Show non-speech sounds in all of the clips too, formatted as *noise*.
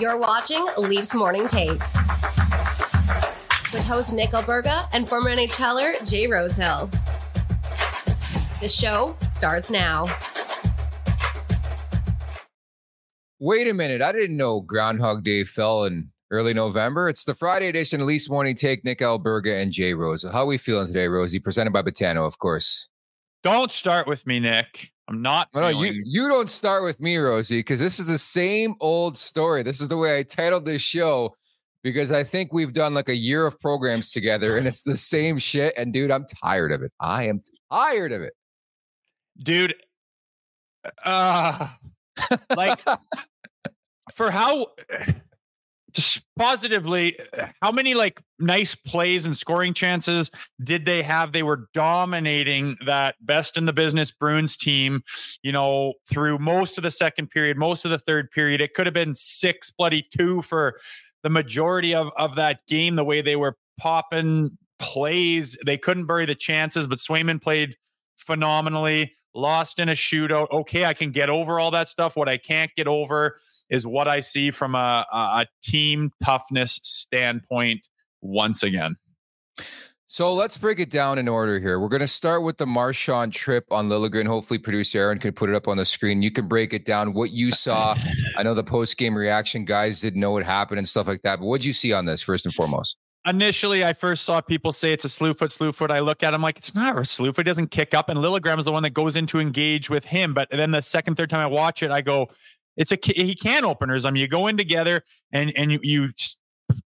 You're watching Leafs Morning Take with host Nick Alberga and former NHLer Jay Rosehill. The show starts now. Wait a minute. I didn't know Groundhog Day fell in early November. It's the Friday edition of Leafs Morning Take. Nick Alberga and Jay Rose. How are we feeling today, Rosie? Presented by Betano, of course. Don't start with me, Nick. I'm not. No, no, you, you don't start with me, Rosie, because this is the same old story. This is the way I titled this show because I think we've done like a year of programs together and it's the same shit. And dude, I'm tired of it. I am tired of it. dude. Uh, like *laughs* for how positively, how many like nice plays and scoring chances did they have? They were dominating that best in the business Bruins team, you know, through most of the second period, most of the third period. It could have been six bloody two for the majority of, of that game, the way they were popping plays. They couldn't bury the chances, but Swayman played phenomenally, lost in a shootout. Okay, I can get over all that stuff. What I can't get over is what I see from a, a, team toughness standpoint once again. So let's break it down in order here. We're going to start with the Marchand trip on Liljegren. Hopefully, producer Aaron can put it up on the screen. You can break it down what you saw. *laughs* I know the post game reaction guys didn't know what happened and stuff like that. But what did you see on this first and foremost? Initially, I first saw people say it's a slew foot, slew foot. I look at him like it's not a slew foot. He doesn't kick up, and Liljegren is the one that goes in to engage with him. But then the second, third time I watch it, I go, it's a he can openers. I mean, you go in together and and you you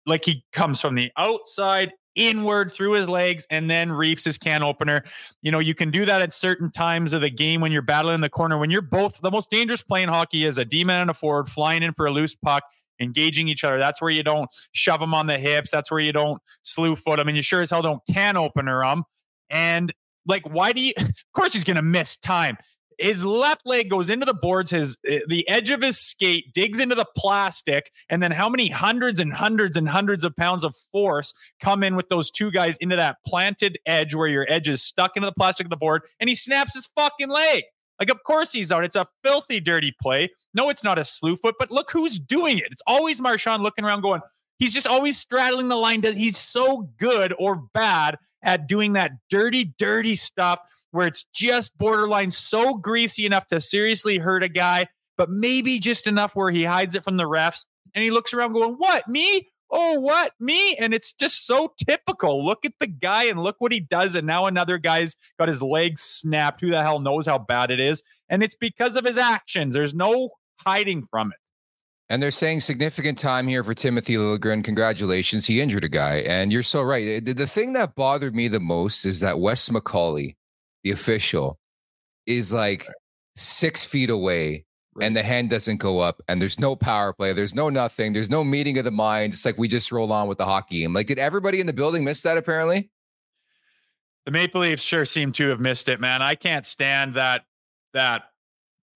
like he comes from the outside inward through his legs and then reefs his can opener. You know, you can do that at certain times of the game when you're battling in the corner. When you're both the most dangerous playing hockey is a D man and a forward flying in for a loose puck, engaging each other. That's where you don't shove them on the hips. That's where you don't slew foot them. And you sure as hell don't can opener them. And like, why do you? *laughs* Of course, he's going to miss time his left leg goes into the boards his eh, the edge of his skate digs into the plastic and then how many hundreds and hundreds and hundreds of pounds of force come in with those two guys into that planted edge where your edge is stuck into the plastic of the board and he snaps his fucking leg. Like of course he's out it's a filthy dirty play. No it's not a slew foot but look who's doing it. It's always Marchand looking around going he's just always straddling the line. He's so good or bad at doing that dirty dirty stuff where it's just borderline so greasy enough to seriously hurt a guy, but maybe just enough where he hides it from the refs and he looks around going, What, me? Oh, what, me? And it's just so typical. Look at the guy and look what he does. And now another guy's got his legs snapped. Who the hell knows how bad it is? And it's because of his actions. There's no hiding from it. And they're saying significant time here for Timothy Liljegren. Congratulations. He injured a guy. And you're so right. The, the thing that bothered me the most is that Wes McCauley, the official, is like six feet away right. and the hand doesn't go up and there's no power play. There's no nothing. There's no meeting of the minds. It's like we just roll on with the hockey game. Like, did everybody in the building miss that apparently? The Maple Leafs sure seem to have missed it, man. I can't stand that that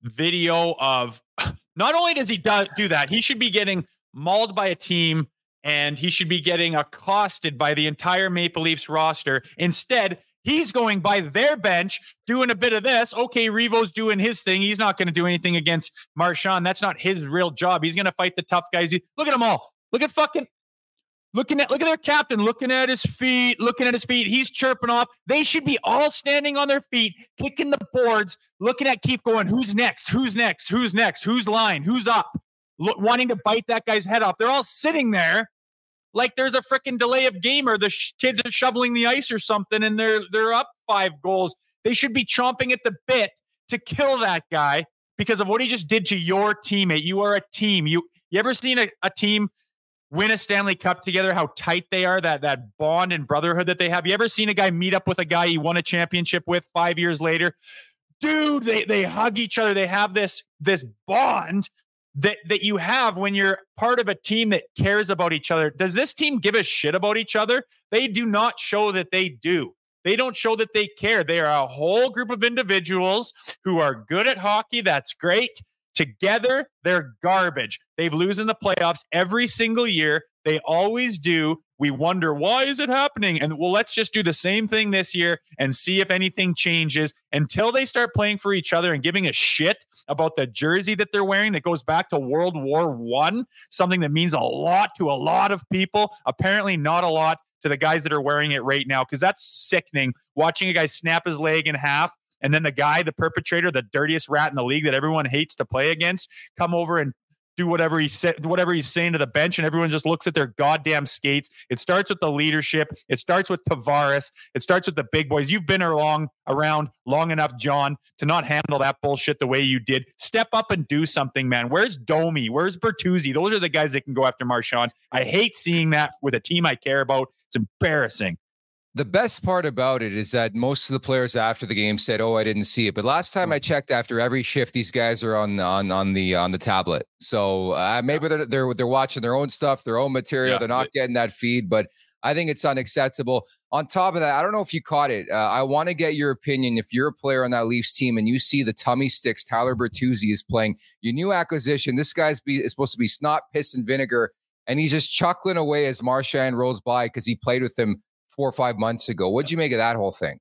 video of *clears throat* not only does he do, do that, he should be getting mauled by a team and he should be getting accosted by the entire Maple Leafs roster. Instead, he's going by their bench, doing a bit of this. Okay, Revo's doing his thing. He's not going to do anything against Marchand. That's not his real job. He's going to fight the tough guys. He, Look at them all. Look at fucking looking at look at their captain looking at his feet looking at his feet he's chirping off they should be all standing on their feet kicking the boards looking at keith going who's next who's next who's next who's line who's up Look, wanting to bite that guy's head off they're all sitting there like there's a freaking delay of game or the sh- kids are shoveling the ice or something and they're they're up five goals they should be chomping at the bit to kill that guy because of what he just did to your teammate you are a team you you ever seen a, a team win a Stanley Cup together, how tight they are, that that bond and brotherhood that they have. You ever seen a guy meet up with a guy he won a championship with five years later? Dude, they they hug each other. They have this this bond that that you have when you're part of a team that cares about each other. Does this team give a shit about each other? They do not show that they do. They don't show that they care. They are a whole group of individuals who are good at hockey. That's great. Together, they're garbage. They've losing the playoffs every single year. They always do. We wonder why is it happening? And well, let's just do the same thing this year and see if anything changes until they start playing for each other and giving a shit about the jersey that they're wearing that goes back to World War One, something that means a lot to a lot of people. Apparently, not a lot to the guys that are wearing it right now because that's sickening. Watching a guy snap his leg in half and then the guy, the perpetrator, the dirtiest rat in the league that everyone hates to play against, come over and do whatever he said, whatever he's saying to the bench, and everyone just looks at their goddamn skates. It starts with the leadership. It starts with Tavares. It starts with the big boys. You've been along around long enough, John, to not handle that bullshit the way you did. Step up and do something, man. Where's Domi? Where's Bertuzzi? Those are the guys that can go after Marchand. I hate seeing that with a team I care about. It's embarrassing the best part about it is that most of the players after the game said, "Oh, I didn't see it." But last time I mm. checked, after every shift, these guys are on on on the on the tablet. So uh, maybe they're, they're they're watching their own stuff, their own material. Yeah. They're not getting that feed, but I think it's unacceptable. On top of that, I don't know if you caught it. Uh, I want to get your opinion. If you're a player on that Leafs team and you see the tummy sticks Tyler Bertuzzi is playing, your new acquisition, this guy's be, is supposed to be snot, piss, and vinegar, and he's just chuckling away as Marchand rolls by because he played with him four or five months ago. What'd you make of that whole thing?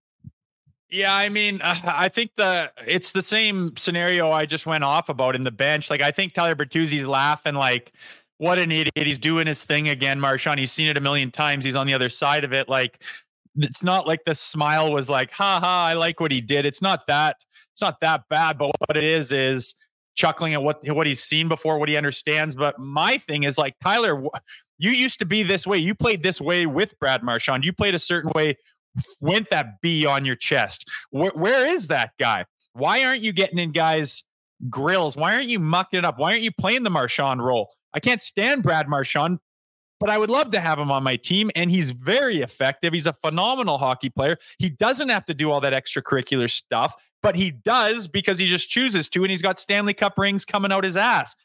Yeah, I mean, uh, *laughs* I think the it's the same scenario I just went off about in the bench. Like, I think Tyler Bertuzzi's laughing like, "What an idiot! He's doing his thing again." Marchand. he's seen it a million times. He's on the other side of it. Like, it's not like the smile was like, "Ha ha!" I like what he did. It's not that. It's not that bad. But what it is is chuckling at what what he's seen before, what he understands. But my thing is like Tyler, you used to be this way. You played this way with Brad Marchand. You played a certain way with that B on your chest. where, where is that guy? Why aren't you getting in guys' grills? Why aren't you mucking it up? Why aren't you playing the Marchand role? I can't stand Brad Marchand, but I would love to have him on my team. And he's very effective. He's a phenomenal hockey player. He doesn't have to do all that extracurricular stuff, but he does because he just chooses to. And he's got Stanley Cup rings coming out his ass.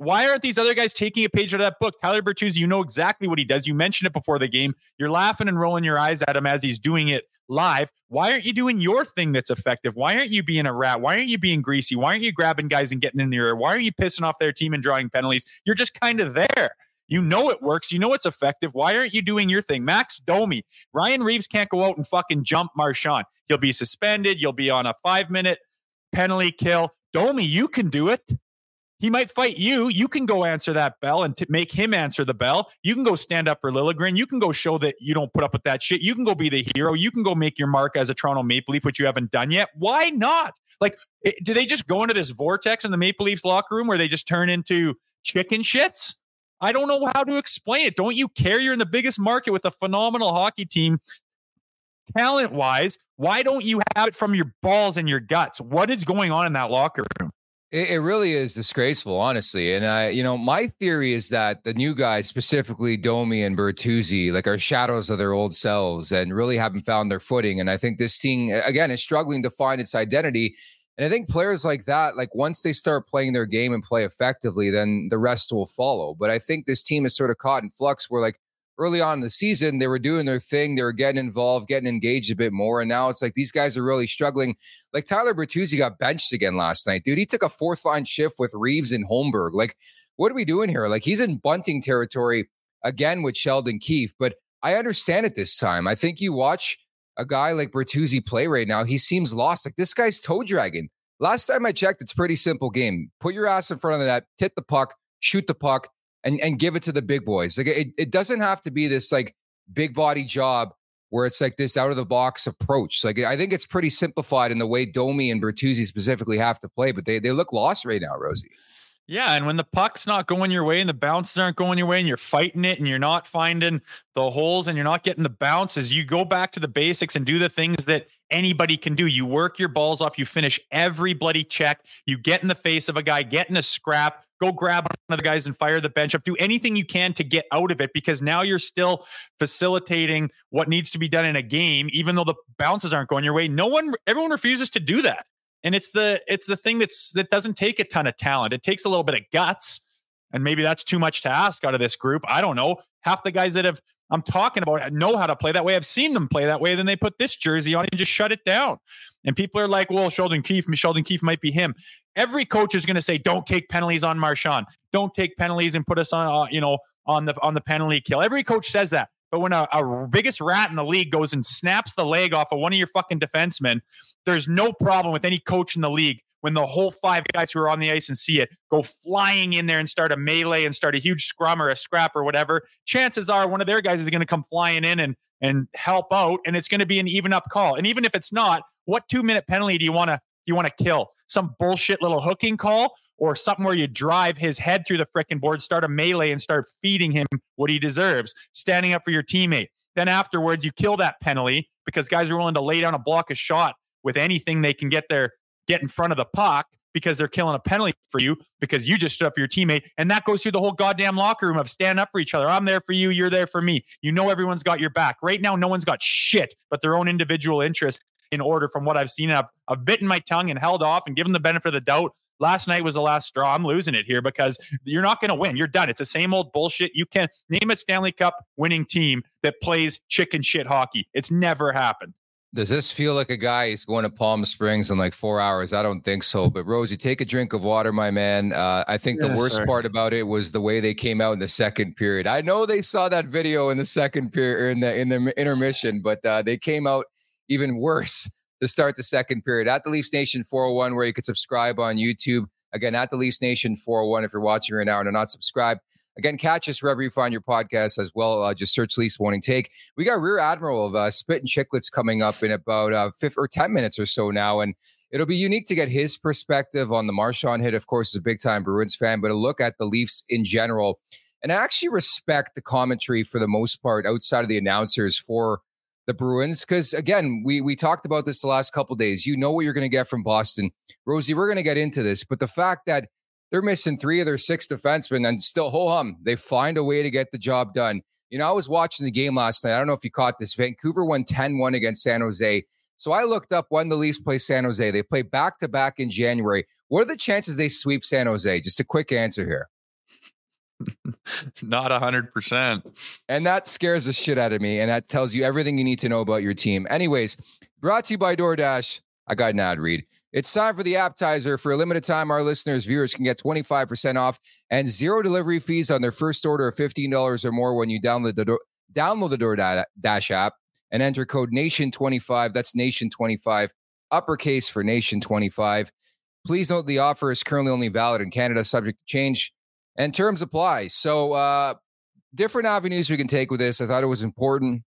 Why aren't these other guys taking a page out of that book? Tyler Bertuzzi, you know exactly what he does. You mentioned it before the game. You're laughing and rolling your eyes at him as he's doing it live. Why aren't you doing your thing that's effective? Why aren't you being a rat? Why aren't you being greasy? Why aren't you grabbing guys and getting in the air? Why aren't you pissing off their team and drawing penalties? You're just kind of there. You know it works. You know it's effective. Why aren't you doing your thing? Max Domi. Ryan Reaves can't go out and fucking jump Marchand. He'll be suspended. You'll be on a five minute penalty kill. Domi, you can do it. He might fight you. You can go answer that bell and t- make him answer the bell. You can go stand up for Liljegren. You can go show that you don't put up with that shit. You can go be the hero. You can go make your mark as a Toronto Maple Leaf, which you haven't done yet. Why not? Like, it, do they just go into this vortex in the Maple Leafs locker room where they just turn into chicken shits? I don't know how to explain it. Don't you care? You're in the biggest market with a phenomenal hockey team, talent wise. Why don't you have it from your balls and your guts? What is going on in that locker room? It, it, really is disgraceful, honestly. And I, you know, my theory is that the new guys, specifically Domi and Bertuzzi, like are shadows of their old selves and really haven't found their footing. And I think this team, again, is struggling to find its identity. And I think players like that, like once they start playing their game and play effectively, then the rest will follow. But I think this team is sort of caught in flux where like early on in the season, they were doing their thing. They were getting involved, getting engaged a bit more. And now it's like these guys are really struggling. Like Tyler Bertuzzi got benched again last night, dude. He took a fourth line shift with Reaves and Holmberg. Like, what are we doing here? Like, he's in bunting territory again with Sheldon Keefe. But I understand it this time. I think you watch a guy like Bertuzzi play right now, he seems lost. Like, this guy's toe dragging. Last time I checked, it's pretty simple game. Put your ass in front of the net, hit the puck, shoot the puck, and and give it to the big boys. Like it, it doesn't have to be this like big body job where it's like this out of the box approach. Like I think it's pretty simplified in the way Domi and Bertuzzi specifically have to play, but they they look lost right now, Rosie. Yeah, and when the puck's not going your way and the bounces aren't going your way and you're fighting it and you're not finding the holes and you're not getting the bounces, you go back to the basics and do the things that anybody can do. You work your balls off, you finish every bloody check, you get in the face of a guy, get in a scrap, go grab one of the guys and fire the bench up. Do anything you can to get out of it because now you're still facilitating what needs to be done in a game, even though the bounces aren't going your way. No one, everyone refuses to do that and it's the it's the thing that's that doesn't take a ton of talent it takes a little bit of guts and maybe that's too much to ask out of this group i don't know half the guys that have i'm talking about know how to play that way. I've seen them play that way. Then they put this jersey on and just shut it down. And people are like well sheldon keefe sheldon keefe might be him. Every coach is going to say don't take penalties on marchand don't take penalties and put us on uh, you know on the on the penalty kill. Every coach says that. But when a, a, biggest rat in the league goes and snaps the leg off of one of your fucking defensemen, there's no problem with any coach in the league when the whole five guys who are on the ice and see it go flying in there and start a melee and start a huge scrum or a scrap or whatever. Chances are one of their guys is going to come flying in and and help out, and it's going to be an even up call. And even if it's not, what two minute penalty do you want to do you want to kill? Some bullshit little hooking call or something where you drive his head through the freaking board, start a melee, and start feeding him what he deserves, standing up for your teammate. Then afterwards, you kill that penalty because guys are willing to lay down a block a shot with anything they can get there, get in front of the puck because they're killing a penalty for you because you just stood up for your teammate. And that goes through the whole goddamn locker room of stand up for each other. I'm there for you. You're there for me. You know, everyone's got your back. Right now, no one's got shit but their own individual interest in order from what I've seen. I've, I've bitten my tongue and held off and given the benefit of the doubt last night was the last straw. I'm losing it here because you're not going to win. You're done. It's the same old bullshit. You can name a Stanley Cup winning team that plays chicken shit hockey. It's never happened. Does this feel like a guy is going to Palm Springs in like four hours? I don't think so. *laughs* But Rosie, take a drink of water, my man. Uh, I think yeah, the worst sorry. part about it was the way they came out in the second period. I know they saw that video in the second period in the in the intermission, but uh, they came out even worse to start the second period at the Leafs Nation 401, where you could subscribe on YouTube. Again, at the Leafs Nation 401, if you're watching right now and are not subscribed. Again, catch us wherever you find your podcast as well. Uh, just search Leafs Morning Take. We got Rear Admiral of uh, Spittin' Chiclets coming up in about uh, or 10 minutes or so now. And it'll be unique to get his perspective on the Marchand hit. Of course, is a big time Bruins fan, but a look at the Leafs in general. And I actually respect the commentary for the most part outside of the announcers for the Bruins because again, we we talked about this the last couple days. You know what you're going to get from Boston, Rosie. We're going to get into this, but the fact that they're missing three of their six defensemen and still ho hum, they find a way to get the job done. You know, I was watching the game last night. I don't know if you caught this. Vancouver won 10 1 against San Jose. So I looked up when the Leafs play San Jose. They play back to back in January. What are the chances they sweep San Jose? Just a quick answer here. *laughs* Not a hundred percent. And that scares the shit out of me. And that tells you everything you need to know about your team. Anyways, brought to you by DoorDash. I got an ad read. It's time for the appetizer. For a limited time, our listeners, viewers can get 25% off and zero delivery fees on their first order of $15 or more when you download the, download the DoorDash app and enter code NATION25. That's NATION25, uppercase for NATION25. Please note the offer is currently only valid in Canada, subject to change and terms apply. So, uh, different avenues we can take with this. I thought it was important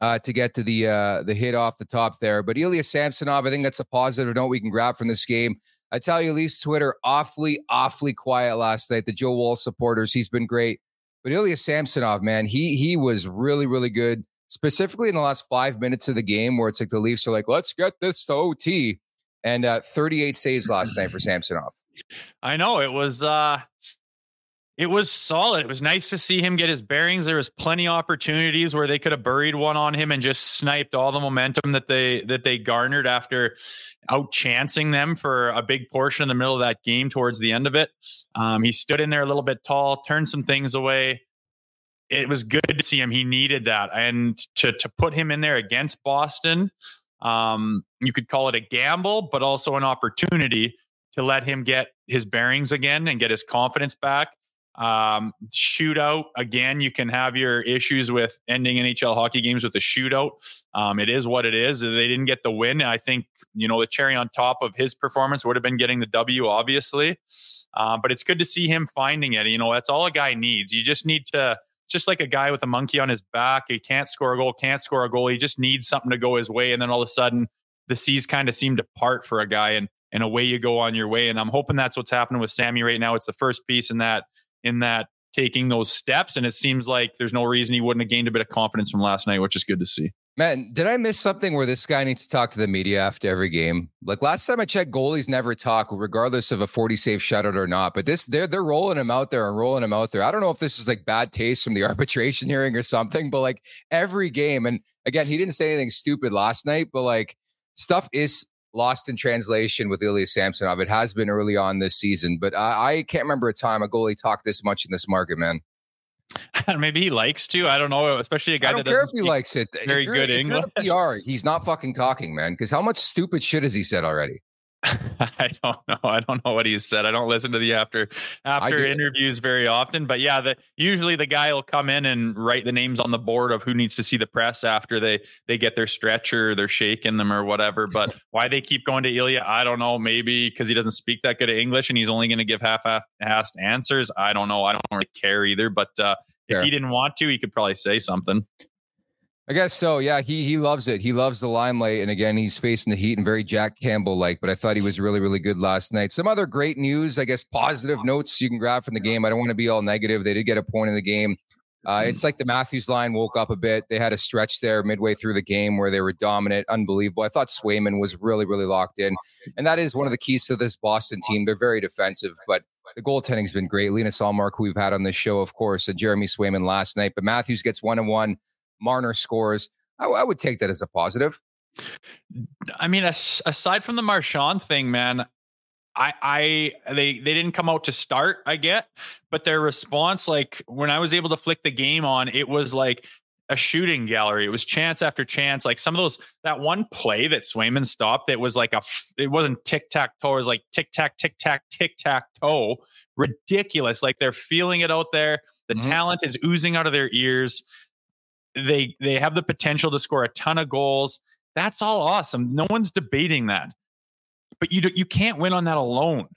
uh, to get to the uh, the hit off the top there. But Ilya Samsonov, I think that's a positive note we can grab from this game. I tell you, Leafs Twitter awfully, awfully quiet last night. The Joe Woll supporters, he's been great. But Ilya Samsonov, man, he he was really, really good. Specifically in the last five minutes of the game, where it's like the Leafs are like, "Let's get this to OT." and uh, 38 saves last night for *clears throat* Samsonov. I know it was uh it was solid. It was nice to see him get his bearings. There was plenty of opportunities where they could have buried one on him and just sniped all the momentum that they that they garnered after outchancing them for a big portion in the middle of that game towards the end of it. Um, he stood in there a little bit tall, turned some things away. It was good to see him. He needed that, and to to put him in there against Boston, um, you could call it a gamble, but also an opportunity to let him get his bearings again and get his confidence back. Um, shootout again. You can have your issues with ending NHL hockey games with a shootout. Um, it is what it is. They didn't get the win. I think you know the cherry on top of his performance would have been getting the W, obviously. Uh, but it's good to see him finding it. You know, that's all a guy needs. You just need to. Just like a guy with a monkey on his back, he can't score a goal, can't score a goal. He just needs something to go his way, and then all of a sudden, the seas kind of seem to part for a guy, and and away you go on your way. And I'm hoping that's what's happening with Sammy right now. It's the first piece in that in that taking those steps. And it seems like there's no reason he wouldn't have gained a bit of confidence from last night, which is good to see. Man, did I miss something where this guy needs to talk to the media after every game? Like last time I checked, goalies never talk, regardless of a 40 save shutout or not. But this, they're they're rolling him out there and rolling him out there. I don't know if this is like bad taste from the *laughs* arbitration hearing or something, but like every game, and again, he didn't say anything stupid last night, but like stuff is lost in translation with Ilya Samsonov. It has been early on this season, but I, I can't remember a time a goalie talked this much in this market, man. *laughs* Maybe he likes to. I don't know. Especially a guy I don't that care if he likes it. Very good English. PR, he's not fucking talking, man. Because how much stupid shit has he said already? *laughs* I don't know. I don't know what he said. I don't listen to the after after interviews very often. But yeah, the usually the guy will come in and write the names on the board of who needs to see the press after they they get their stretcher, they're shaking them or whatever. But *laughs* why they keep going to Ilya, I don't know. Maybe because he doesn't speak that good of English and he's only going to give half-assed answers. I don't know. I don't really care either. But uh, if he didn't want to, he could probably say something. I guess so. Yeah, he he loves it. He loves the limelight, and again, he's facing the heat and very Jack Campbell like. But I thought he was really really good last night. Some other great news, I guess, positive notes you can grab from the game. I don't want to be all negative. They did get a point in the game. Uh, it's like the Matthews line woke up a bit. They had a stretch there midway through the game where they were dominant, unbelievable. I thought Swayman was really, really locked in. And that is one of the keys to this Boston team. They're very defensive, but the goaltending's been great. Linus Ullmark, who we've had on this show, of course, and Jeremy Swayman last night. But Matthews gets one and one. Marner scores. I, I would take that as a positive. I mean, aside from the Marchand thing, man, I, I, they, they didn't come out to start. I get, but their response, like when I was able to flick the game on, it was like a shooting gallery. It was chance after chance. Like some of those, that one play that Swayman stopped, it was like a, it wasn't tic tac toe. It was like tic tac, tic tac, tic tac toe. Ridiculous. Like they're feeling it out there. The mm-hmm. talent is oozing out of their ears they they have the potential to score a ton of goals. That's all awesome. No one's debating that. But you you can't win on that alone.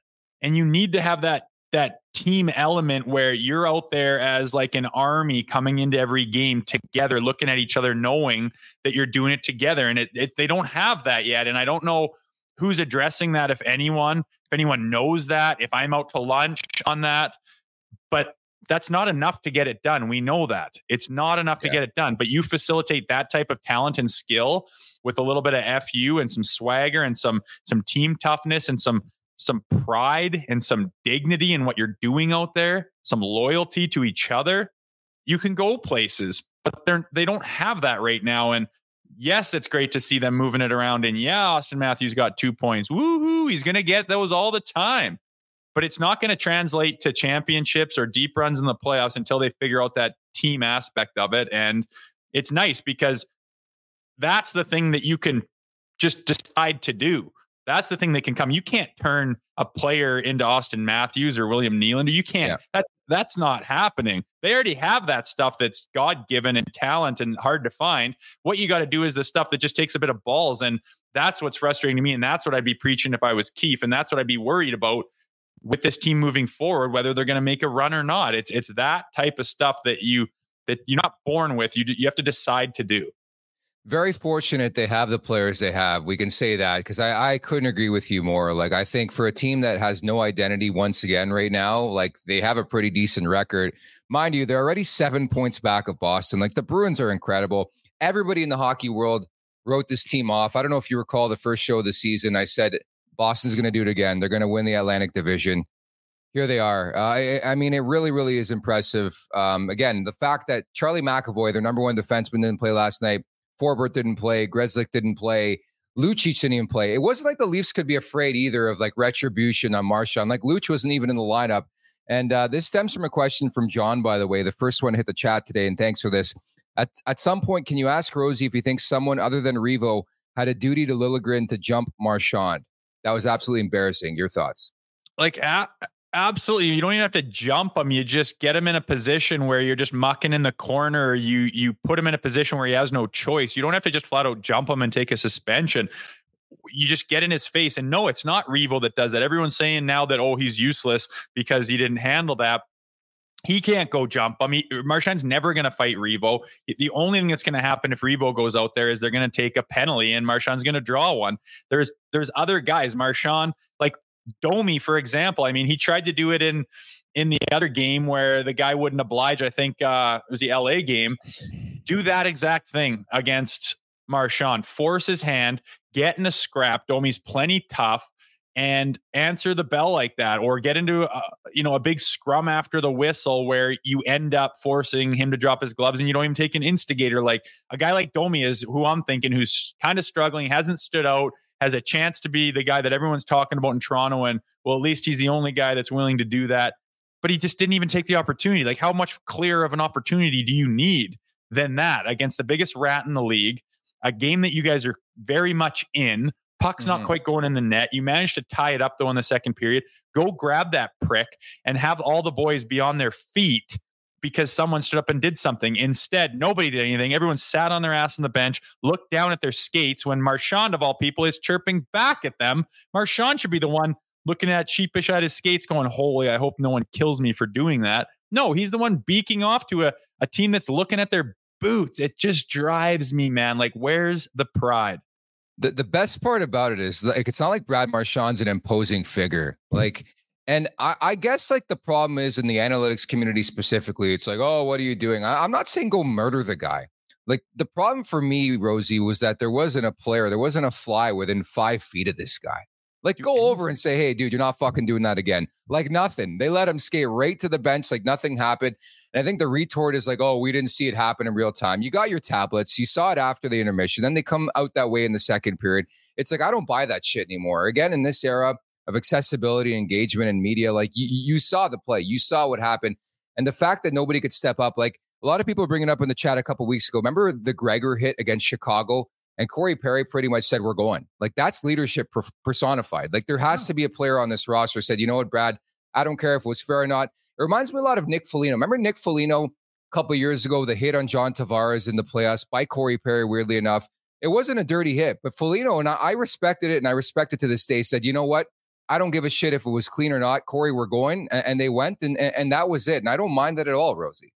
And you need to have that that team element where you're out there as like an army coming into every game together, looking at each other, knowing that you're doing it together. And it, it, they don't have that yet. And I don't know who's addressing that, if anyone, if anyone knows that, if I'm out to lunch on that. But that's not enough to get it done. We know that. It's not enough yeah. to get it done, but you facilitate that type of talent and skill with a little bit of FU and some swagger and some some team toughness and some some pride and some dignity in what you're doing out there, some loyalty to each other. You can go places, but they're they don't have that right now and yes, it's great to see them moving it around. And yeah, Austin Matthews got two points. Woohoo! He's going to get those all the time but it's not going to translate to championships or deep runs in the playoffs until they figure out that team aspect of it. And it's nice because that's the thing that you can just decide to do. That's the thing that can come. You can't turn a player into Austin Matthews or William Nylander. You can't. Yeah. That, that's not happening. They already have that stuff that's God given and talent and hard to find. What you got to do is the stuff that just takes a bit of balls. And that's what's frustrating to me. And that's what I'd be preaching if I was Keefe. And that's what I'd be worried about with this team moving forward, whether they're going to make a run or not. It's it's that type of stuff that you that you're not born with. You you have to decide to do. Very fortunate they have the players they have. We can say that because I, I couldn't agree with you more. Like I think for a team that has no identity once again right now, like they have a pretty decent record. Mind you, they're already seven points back of Boston. Like the Bruins are incredible. Everybody in the hockey world wrote this team off. I don't know if you recall the first show of the season. I said Boston's going to do it again. They're going to win the Atlantic Division. Here they are. Uh, I, I, mean, it really, really is impressive. Um, again, the fact that Charlie McAvoy, their number one defenseman, didn't play last night. Forbort didn't play. Grzelcyk didn't play. Lucic didn't even play. It wasn't like the Leafs could be afraid either of like retribution on Marchand. Like Luch wasn't even in the lineup. And uh, this stems from a question from John, by the way, the first one hit the chat today. And thanks for this. At, at some point, can you ask Rosie if you think someone other than Revo had a duty to Liljegren to jump Marchand? That was absolutely embarrassing. Your thoughts? Like, a- absolutely. You don't even have to jump him. You just get him in a position where you're just mucking in the corner. You you put him in a position where he has no choice. You don't have to just flat out jump him and take a suspension. You just get in his face. And no, it's not Revo that does that. Everyone's saying now that, oh, he's useless because he didn't handle that he can't go jump. I mean, Marchand's never going to fight Revo. The only thing that's going to happen if Revo goes out there is they're going to take a penalty and Marchand's going to draw one. There's there's other guys, Marchand, like Domi, for example. I mean, he tried to do it in in the other game where the guy wouldn't oblige. I think uh, it was the LA game. Do that exact thing against Marchand. Force his hand, get in a scrap. Domi's plenty tough and answer the bell like that or get into a, you know a big scrum after the whistle where you end up forcing him to drop his gloves and you don't even take an instigator. Like a guy like Domi is who I'm thinking who's kind of struggling hasn't stood out has a chance to be the guy that everyone's talking about in Toronto and well at least he's the only guy that's willing to do that. But he just didn't even take the opportunity. Like how much clearer of an opportunity do you need than that against the biggest rat in the league a game that you guys are very much in Puck's mm-hmm. not quite going in the net. You managed to tie it up though in the second period. Go grab that prick and have all the boys be on their feet because someone stood up and did something. Instead, nobody did anything. Everyone sat on their ass on the bench, looked down at their skates when Marchand, of all people, is chirping back at them. Marchand should be the one looking at sheepish at his skates, going, Holy, I hope no one kills me for doing that. No, he's the one beaking off to a, a team that's looking at their boots. It just drives me, man. Like, where's the pride? The, the best part about it is like it's not like Brad Marchand's an imposing figure. Like, and I, I guess like the problem is in the analytics community specifically, it's like, oh, what are you doing? I, I'm not saying go murder the guy. Like the problem for me, Rosie, was that there wasn't a player, there wasn't a fly within five feet of this guy. Like, go over and say, hey, dude, you're not fucking doing that again. Like, nothing. They let him skate right to the bench, like nothing happened. And I think the retort is like, oh, we didn't see it happen in real time. You got your tablets, you saw it after the intermission. Then they come out that way in the second period. It's like, I don't buy that shit anymore. Again, in this era of accessibility, engagement, and media, like you, you saw the play, you saw what happened. And the fact that nobody could step up, like a lot of people bringing up in the chat a couple weeks ago. Remember the Gregor hit against Chicago? And Corey Perry pretty much said, We're going. Like that's leadership personified. Like there has hmm. to be a player on this roster said, You know what, Brad? I don't care if it was fair or not. It reminds me a lot of Nick Foligno. Remember Nick Foligno a couple years ago, the hit on John Tavares in the playoffs by Corey Perry, weirdly enough. It wasn't a dirty hit, but Foligno, and I, I respected it and I respect it to this day, said, You know what? I don't give a shit if it was clean or not. Corey, we're going. And, and they went, and, and that was it. And I don't mind that at all, Rosie.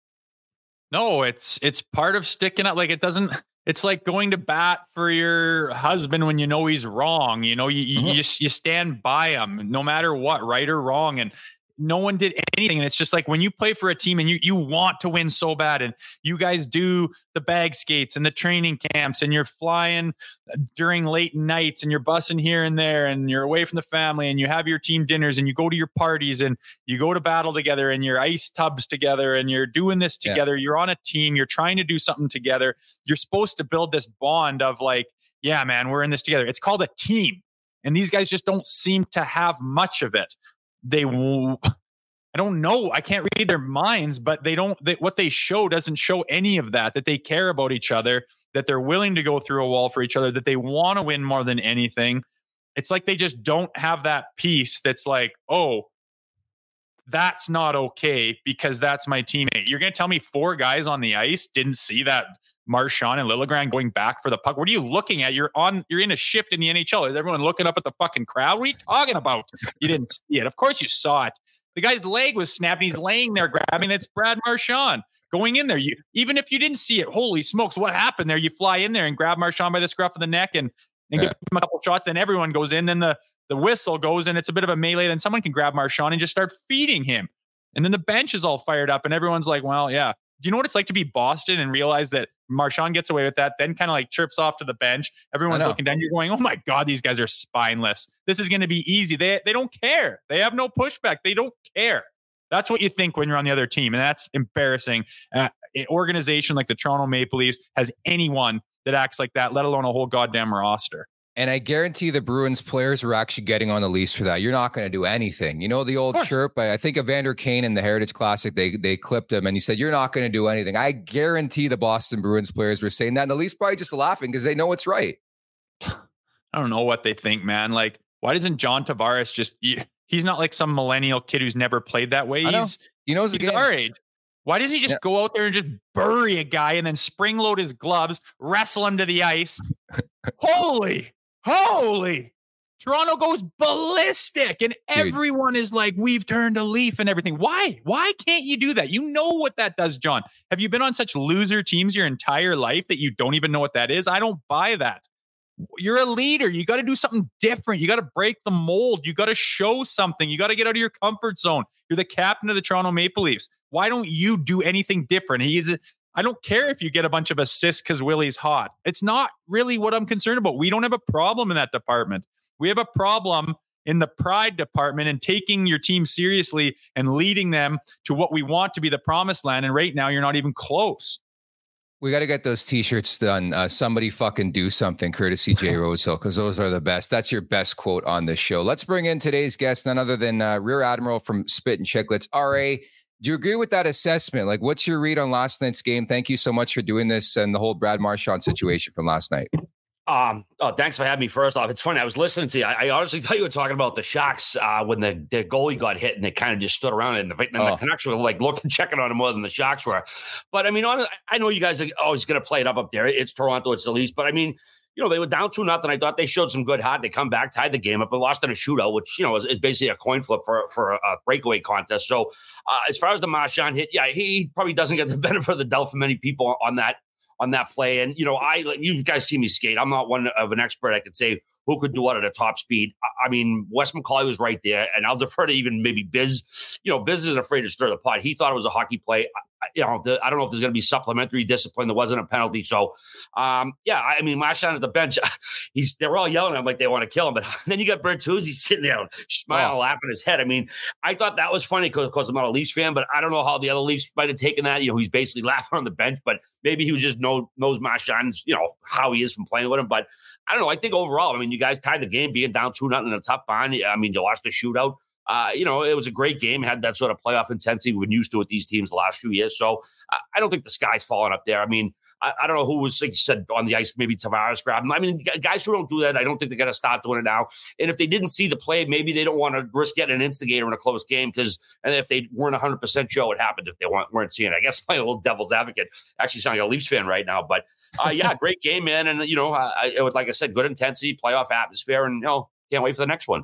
No, it's it's part of sticking up. Like it doesn't it's like going to bat for your husband when you know he's wrong. You know, you mm-hmm. you, you stand by him no matter what, right or wrong. And no one did anything. And it's just like when you play for a team and you you want to win so bad, and you guys do the bag skates and the training camps, and you're flying uh, during late nights, and you're bussing here and there, and you're away from the family, and you have your team dinners, and you go to your parties, and you go to battle together, and your ice tubs together, and you're doing this together. Yeah. You're on a team. You're trying to do something together. You're supposed to build this bond of like, yeah, man, we're in this together. It's called a team. And these guys just don't seem to have much of it they I don't know. I can't read their minds, but they don't. They, what they show doesn't show any of that. That they care about each other. That they're willing to go through a wall for each other. That they want to win more than anything. It's like they just don't have that piece. That's like, oh, that's not okay because that's my teammate. You're to tell me four guys on the ice didn't see that Marchand and Liljegren going back for the puck. What are you looking at? You're on. You're in a shift in the NHL. Is everyone looking up at the fucking crowd? What are you talking about? You didn't see it. Of course you saw it. The guy's leg was snapping. He's laying there grabbing. It's Brad Marchand going in there. You even if you didn't see it, holy smokes, what happened there? You fly in there and grab Marchand by the scruff of the neck and and yeah. give him a couple shots. Then everyone goes in. Then the the whistle goes and it's a bit of a melee. Then someone can grab Marchand and just start feeding him. And then the bench is all fired up and everyone's like, well, yeah, Do you know what it's like to be Boston and realize that Marchand gets away with that, then kind of like chirps off to the bench. Everyone's looking down. You're going, oh my God, these guys are spineless. This is going to be easy. They, they don't care. They have no pushback. They don't care. That's what you think when you're on the other team. And that's embarrassing. Uh, an organization like the Toronto Maple Leafs has anyone that acts like that, let alone a whole goddamn roster. And I guarantee the Bruins players were actually getting on the lease for that. You're not going to do anything. You know the old chirp. I think Evander Kane in the Heritage Classic, they they clipped him and he said, "You're not going to do anything." I guarantee the Boston Bruins players were saying that, and the Leafs probably just laughing because they know it's right. *sighs* I don't know what they think, man. Like, why doesn't John Tavares just? He's not like some millennial kid who's never played that way. He's he knows he's our age. Why doesn't he just yeah. go out there and just bury a guy and then spring load his gloves, wrestle him to the ice? *laughs* Holy Holy. Toronto goes ballistic and Dude. everyone is like, we've turned a leaf and everything. Why? Why can't you do that? You know what that does, John. Have you been on such loser teams your entire life that you don't even know what that is? I don't buy that. You're a leader. You got to do something different. You got to break the mold. You got to show something. You got to get out of your comfort zone. You're the captain of the Toronto Maple Leafs. Why don't you do anything different? He's I don't care if you get a bunch of assists because Willie's hot. It's not really what I'm concerned about. We don't have a problem in that department. We have a problem in the pride department and taking your team seriously and leading them to what we want to be the promised land. And right now, you're not even close. We got to get those t-shirts done. Uh, somebody fucking do something, courtesy Jay *laughs* Rosehill, because those are the best. That's your best quote on this show. Let's bring in today's guest, none other than uh, Rear Admiral from Spittin' Chiclets, RA. Do you agree with that assessment? Like, what's your read on last night's game? Thank you so much for doing this and the whole Brad Marchand situation from last night. Um, oh, thanks for having me. First off, it's funny. I was listening to you. I, I honestly thought you were talking about the Sharks uh, when the, the goalie got hit and they kind of just stood around and the, and oh. the Canucks were like looking, *laughs* checking on him more than the Sharks were. But I mean, I know you guys are always going to play it up up there. It's Toronto, it's the Leafs. But I mean, you know, they were down two nothing. I thought they showed some good heart. They come back, tied the game up, but lost in a shootout, which you know is, is basically a coin flip for for a, a breakaway contest. So, uh, as far as the Marchand hit, yeah, he probably doesn't get the *laughs* benefit of the doubt for many people on that on that play. And you know, I you guys see me skate. I'm not one of an expert. I could say who could do what at a top speed. I, I mean, Wes McCauley was right there, and I'll defer to even maybe Biz. You know, Biz isn't afraid to stir the pot. He thought it was a hockey play you know, the, I don't know if there's going to be supplementary discipline. There wasn't a penalty. So, um, yeah, I mean, Marchand at the bench, *laughs* he's they're all yelling at him like they want to kill him. But *laughs* then you got Bertuzzi *laughs* sitting there smiling, oh. laughing his head. I mean, I thought that was funny because of course, I'm not a Leafs fan, but I don't know how the other Leafs might have taken that. You know, he's basically laughing on the bench, but maybe he was just know, knows Marchand's, you know, how he is from playing with him. But I don't know. I think overall, I mean, you guys tied the game being down 2 nothing in a tough bond. I mean, you lost the shootout uh, you know, it was a great game, had that sort of playoff intensity we've been used to with these teams the last few years. So uh, I don't think the sky's falling up there. I mean, I, I, don't know who was, like you said, on the ice, maybe Tavares grabbed him. I mean, guys who don't do that, I don't think they got to stop doing it now. And if they didn't see the play, maybe they don't want to risk getting an instigator in a close game because, and if they weren't 100% sure what happened if they weren't, weren't seeing it. I guess *laughs* playing a little devil's advocate, actually sounding like a Leafs fan right now. But uh, yeah, great game, man. And, you know, I, was, like I said, good intensity, playoff atmosphere, and, you know, can't wait for the next one.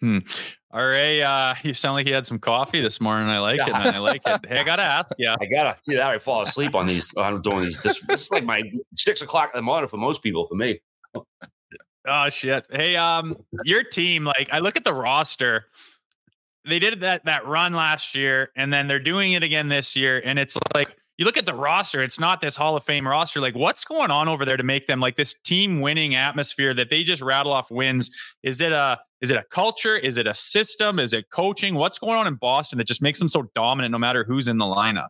Hmm. All right. Uh, you sound like you had some coffee this morning. I like it. Man. I like it. *laughs* Hey, I gotta ask you. I gotta see that. I fall asleep on these. I'm doing these. This, this is like my six o'clock in the morning for most people. For me. *laughs* Oh shit. Hey, um, your team. Like, I look at the roster. They did that that run last year, and then they're doing it again this year, and it's like you look at the roster, it's not this Hall of Fame roster. Like, what's going on over there to make them like this team winning atmosphere that they just rattle off wins? Is it a is it a culture? Is it a system? Is it coaching? What's going on in Boston that just makes them so dominant no matter who's in the lineup?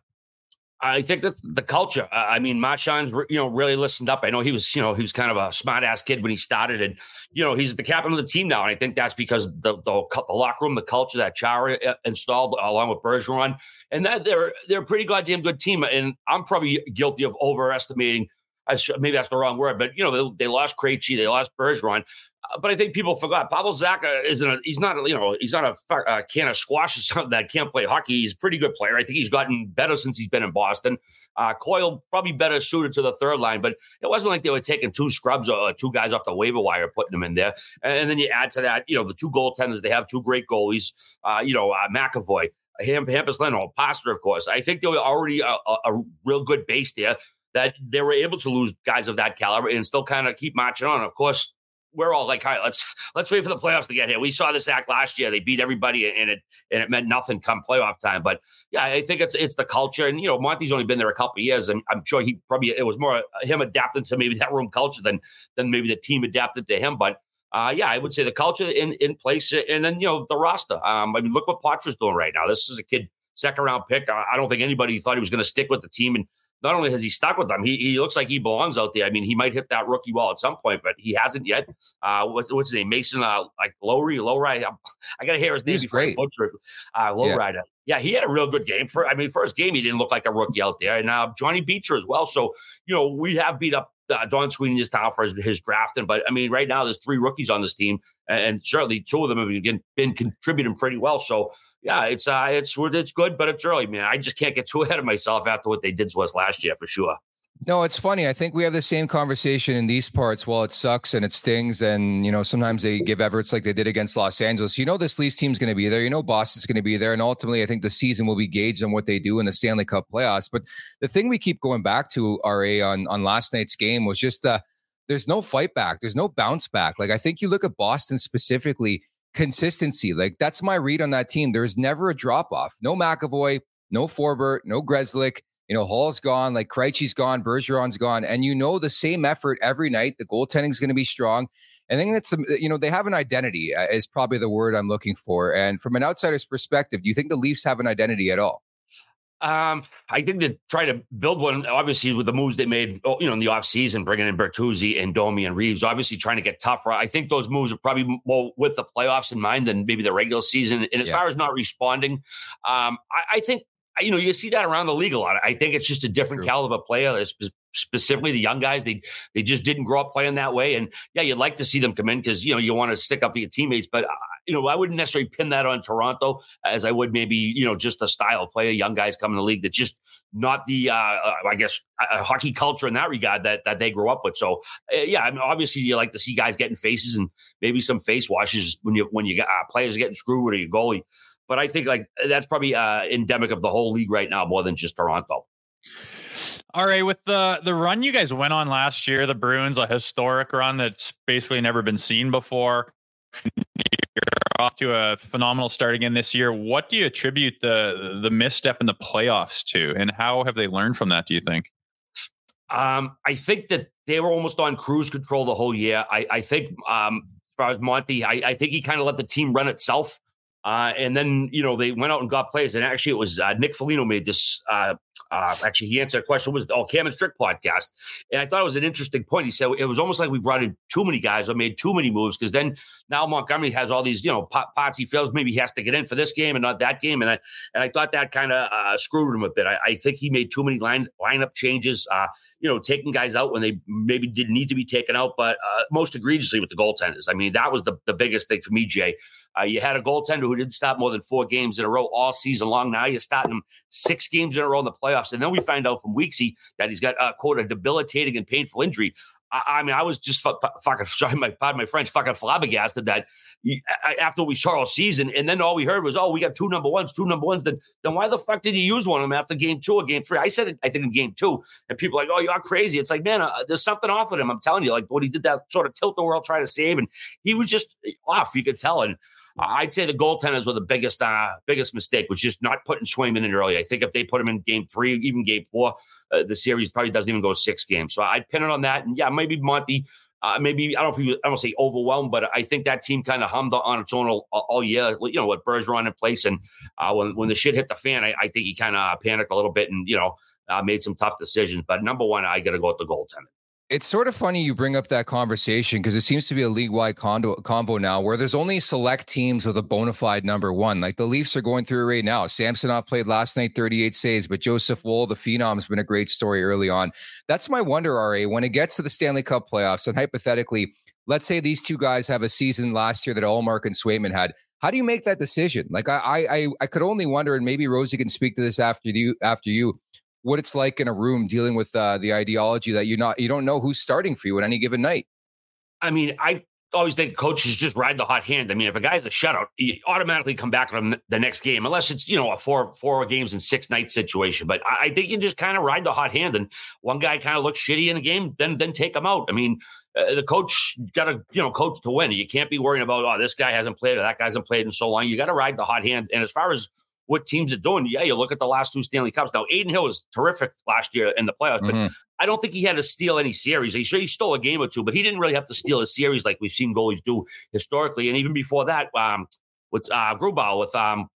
I think that's the culture. I mean, Marchand's you know really listened up. I know he was you know he was kind of a smart ass kid when he started, and you know he's the captain of the team now. And I think that's because the the, the locker room, the culture that Chara uh, installed along with Bergeron, and that they're they're a pretty goddamn good team. And I'm probably guilty of overestimating. Maybe that's the wrong word, but you know they, they lost Krejci, they lost Bergeron. Uh, but I think people forgot Pavel Zacha isn't a he's not a, you know he's not a, a can of squash or *laughs* something that can't play hockey. He's a pretty good player. I think he's gotten better since he's been in Boston. Uh, Coyle probably better suited to the third line, but it wasn't like they were taking two scrubs or two guys off the waiver wire putting them in there. And, then you add to that, you know, the two goaltenders they have two great goalies. Uh, you know, uh, McAvoy, Ham, Hampus Lindholm, Pasta, of course. I think they were already a, a, a real good base there that they were able to lose guys of that caliber and still kind of keep marching on. Of course, we're all like, all right, let's *laughs* let's wait for the playoffs to get here. We saw this act last year; they beat everybody, and it and it meant nothing come playoff time. But yeah, I think it's it's the culture, and you know, Monty's only been there a couple years, and I'm sure he probably it was more him adapting to maybe *laughs* that room culture than than maybe the team adapted to him. But uh, yeah, I would say the culture in in place, and then you know the roster. Um, I mean, look what Poitras's doing right now. This is a kid second round pick. I don't think anybody thought he was going to stick with the team and not only has he stuck with them, he, he looks like he belongs out there. I mean, he might hit that rookie wall at some point, but he hasn't yet. Uh, what's, what's his name? Mason, uh, like Lowry, Lowry. *laughs* I got to hear his name He's before great. I butcher Uh, Lowrider. Yeah. yeah. he had a real good game. For I mean, first game he didn't look like a rookie out there, and uh, Johnny Beecher as well. So you know, we have beat up uh, Don Sweeney this town for his, his, drafting, but I mean, right now there's three rookies on this team, and, and certainly two of them have been, been contributing pretty well. So yeah, it's uh, it's it's good, but it's early, man. I just can't get too *laughs* ahead of myself after what they did to us last year for sure. No, it's funny. I think we have the same conversation in these parts. Well, it sucks and it stings, and you know sometimes they give efforts like they did against Los Angeles. You know this Leafs team's going to be there. You know Boston's going to be there, and ultimately, I think the season will be gauged on what they do in the Stanley Cup playoffs. But the thing we keep going back to, Ra, on on last night's game was just uh, there's no fight back. There's no bounce back. Like I think you look at Boston specifically, consistency. Like that's my read on that team. There's never a drop off. No McAvoy, no Forbort, no Grzelcyk you know, Hall's gone, like Krejci's gone, Bergeron's gone, and you know the same effort every night. The goaltending is going to be strong. I think that's you know they have an identity uh, is probably the word I'm looking for. And from an outsider's perspective, do you think the Leafs have an identity at all? Um, I think to try to build one, obviously with the moves they made, oh, you know, in the offseason, bringing in Bertuzzi and Domi and Reaves, obviously trying to get tougher. I think those moves are probably more with the playoffs in mind than maybe the regular season. And as yeah. far as not responding, um, I, I, think you know, you see that around the league a lot. I think it's just a different True. caliber player. Specifically, the young guys they they just didn't grow up playing that way. And yeah, you'd like to see them come in because you know you want to stick up for your teammates. But uh, you know, I wouldn't necessarily pin that on Toronto as I would maybe you know just the style of player. Young guys come in the league that just not the uh, uh, I guess uh, hockey culture in that regard that that they grow up with. So uh, yeah, I mean, obviously you like to see guys getting faces and maybe some face washes when you when you got uh, players getting screwed with your goalie. But I think like that's probably uh, endemic of the whole league right now, more than just Toronto. All right, with the the run you guys went on last year, the Bruins, a historic run that's basically never been seen before. You're off to a phenomenal start again this year. What do you attribute the the misstep in the playoffs to, and how have they learned from that? Do you think? Um, I think that they were almost on cruise control the whole year. I, I think, um, as far as Monty, I, I think he kind of let the team run itself. Uh, and then, you know, they went out and got players. And actually, it was uh, Nick Foligno made this. Uh, uh, actually, he answered a question. Was oh, Cam and Strick podcast. And I thought it was an interesting point. He said it was almost like we brought in too many guys or made too many moves because then now Montgomery has all these, you know, pots he feels maybe he has to get in for this game and not that game. And I and I thought that kind of uh, screwed him a bit. I, I, think he made too many line lineup changes. Uh, you know, taking guys out when they maybe didn't need to be taken out, but uh, most egregiously with the goaltenders. I mean, that was the, the biggest thing for me, Jay. Uh, you had a goaltender who didn't stop more than four games in a row all season long. Now you're starting him six games in a row in the playoffs. And then we find out from Weeksy that he's got, uh, quote, a debilitating and painful injury. I, I mean, I was just fu- fucking *laughs* sorry, my pardon my French, fucking flabbergasted that he, after we saw all season, and then all we heard was, "Oh, we got two number ones, two number ones." Then, then why the fuck did he use one of them after game two or game three? I said it, I think in game two, and people like, "Oh, you're crazy." It's like, man, uh, there's something off with him. I'm telling you, like what he did that sort of tilt the world trying to save, and he was just off. You could tell, and I'd say the goaltenders were the biggest uh, biggest mistake was just not putting Swayman in early. I think if they put him in game three, even game four, uh, the series probably doesn't even go six games. So I'd pin it on that. And yeah, maybe Monty, uh, maybe I don't know if he, I don't say overwhelmed, but I think that team kind of hummed on its own all, all, year. You know, with Bergeron in place, and uh, when when the shit hit the fan, I, I think he kind of panicked a little bit and you know uh, made some tough decisions. But number one, I got to go with the goaltender. It's sort of funny you bring up that conversation because it seems to be a league wide convo now where there's only select teams with a bona fide number one. Like the Leafs are going through it right now. Samsonov played last night, 38 saves, but Joseph Woll, the Phenom, has been a great story early on. That's my wonder, RA. When it gets to the Stanley Cup playoffs, and hypothetically, let's say these two guys have a season last year that Ullmark and Swayman had. How do you make that decision? Like I, I, I could only wonder, and maybe Rosie can speak to this after you. After you, what it's like in a room dealing with uh, the ideology that you're not you don't know who's starting for you at any given night. I mean, I always think coaches just ride the hot hand. I mean, if a guy's a shutout, you automatically come back on the next game, unless it's you know a four four games and six night situation. But I, I think you just kind of ride the hot hand, and one guy kind of looks shitty in a game, then then take him out. I mean, uh, the coach got to you know coach to win. You can't be worrying about oh this guy hasn't played or that guy hasn't played in so long. You got to ride the hot hand. And as far as what teams are doing. Yeah, you look at the last two Stanley Cups. Now, Adin Hill was terrific last year in the playoffs, but mm-hmm. I don't think he had to steal any series. He sure he stole a game or two, but he didn't really have to steal a series like we've seen goalies do historically. And even before that, um, with uh, Grubauer, with um,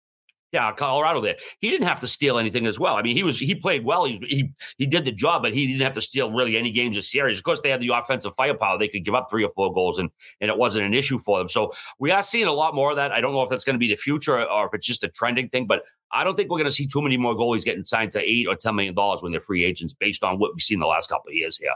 yeah, Colorado there. He didn't have to steal anything as well. I mean, he was he played well. He he he did the job, but he didn't have to steal really any games or series. Of course, they had the offensive firepower; they could give up three or four goals, and and it wasn't an issue for them. So we are seeing a lot more of that. I don't know if that's going to be the future or if it's just a trending thing, but I don't think we're going to see too many more goalies getting signed to eight or ten million dollars when they're free agents, based on what we've seen the last couple of years here.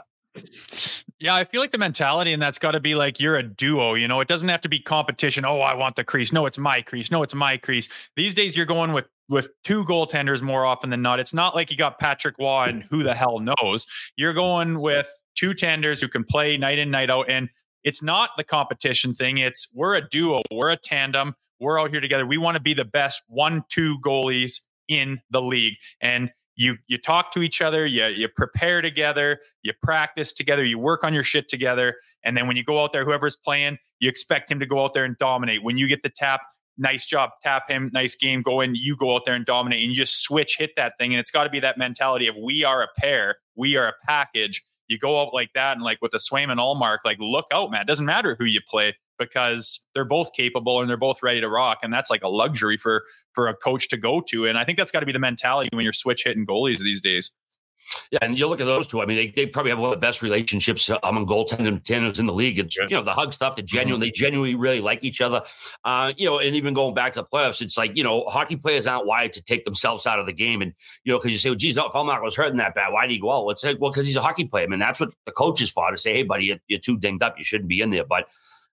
Yeah, I feel like the mentality and that's got to be like you're a duo. You know, it doesn't have to be competition. Oh, I want the crease. No, it's my crease. No, it's my crease. These days, you're going with with two goaltenders more often than not. It's not like you got Patrick Roy and who the hell knows. You're going with two tenders who can play night in night out, and it's not the competition thing. It's we're a duo. We're a tandem. We're out here together. We want to be the best one, two goalies in the league, and you you talk to each other, you you prepare together, you practice together, you work on your shit together, and then when you go out there, whoever's playing, you expect him to go out there and dominate. When you get the tap, nice job, tap him, nice game, go in, you go out there and dominate, and you just switch, hit that thing, and it's got to be that mentality of we are a pair, we are a package. You go out like that, and like with the Swayman Ullmark, like look out, man. It doesn't matter who you play because they're both capable and they're both ready to rock and that's like a luxury for for a coach to go to and i think that's got to be the mentality when you're switch hitting goalies these days yeah, and you look at those two. I mean, they, they probably have one of the best relationships uh, among goaltending tandems in the league. It's you know the hug stuff, the mm-hmm. genuine, they genuinely really like each other. Uh, you know, and even going back to the playoffs, it's like you know hockey players aren't wired to take themselves out of the game, and you know because you say, well, geez, oh, if Ullmark was hurting that bad, why did he go out? Well, it's like, well, because he's a hockey player. I mean, that's what the coaches fought to say, hey, buddy, you're, you're too dinged up, you shouldn't be in there, but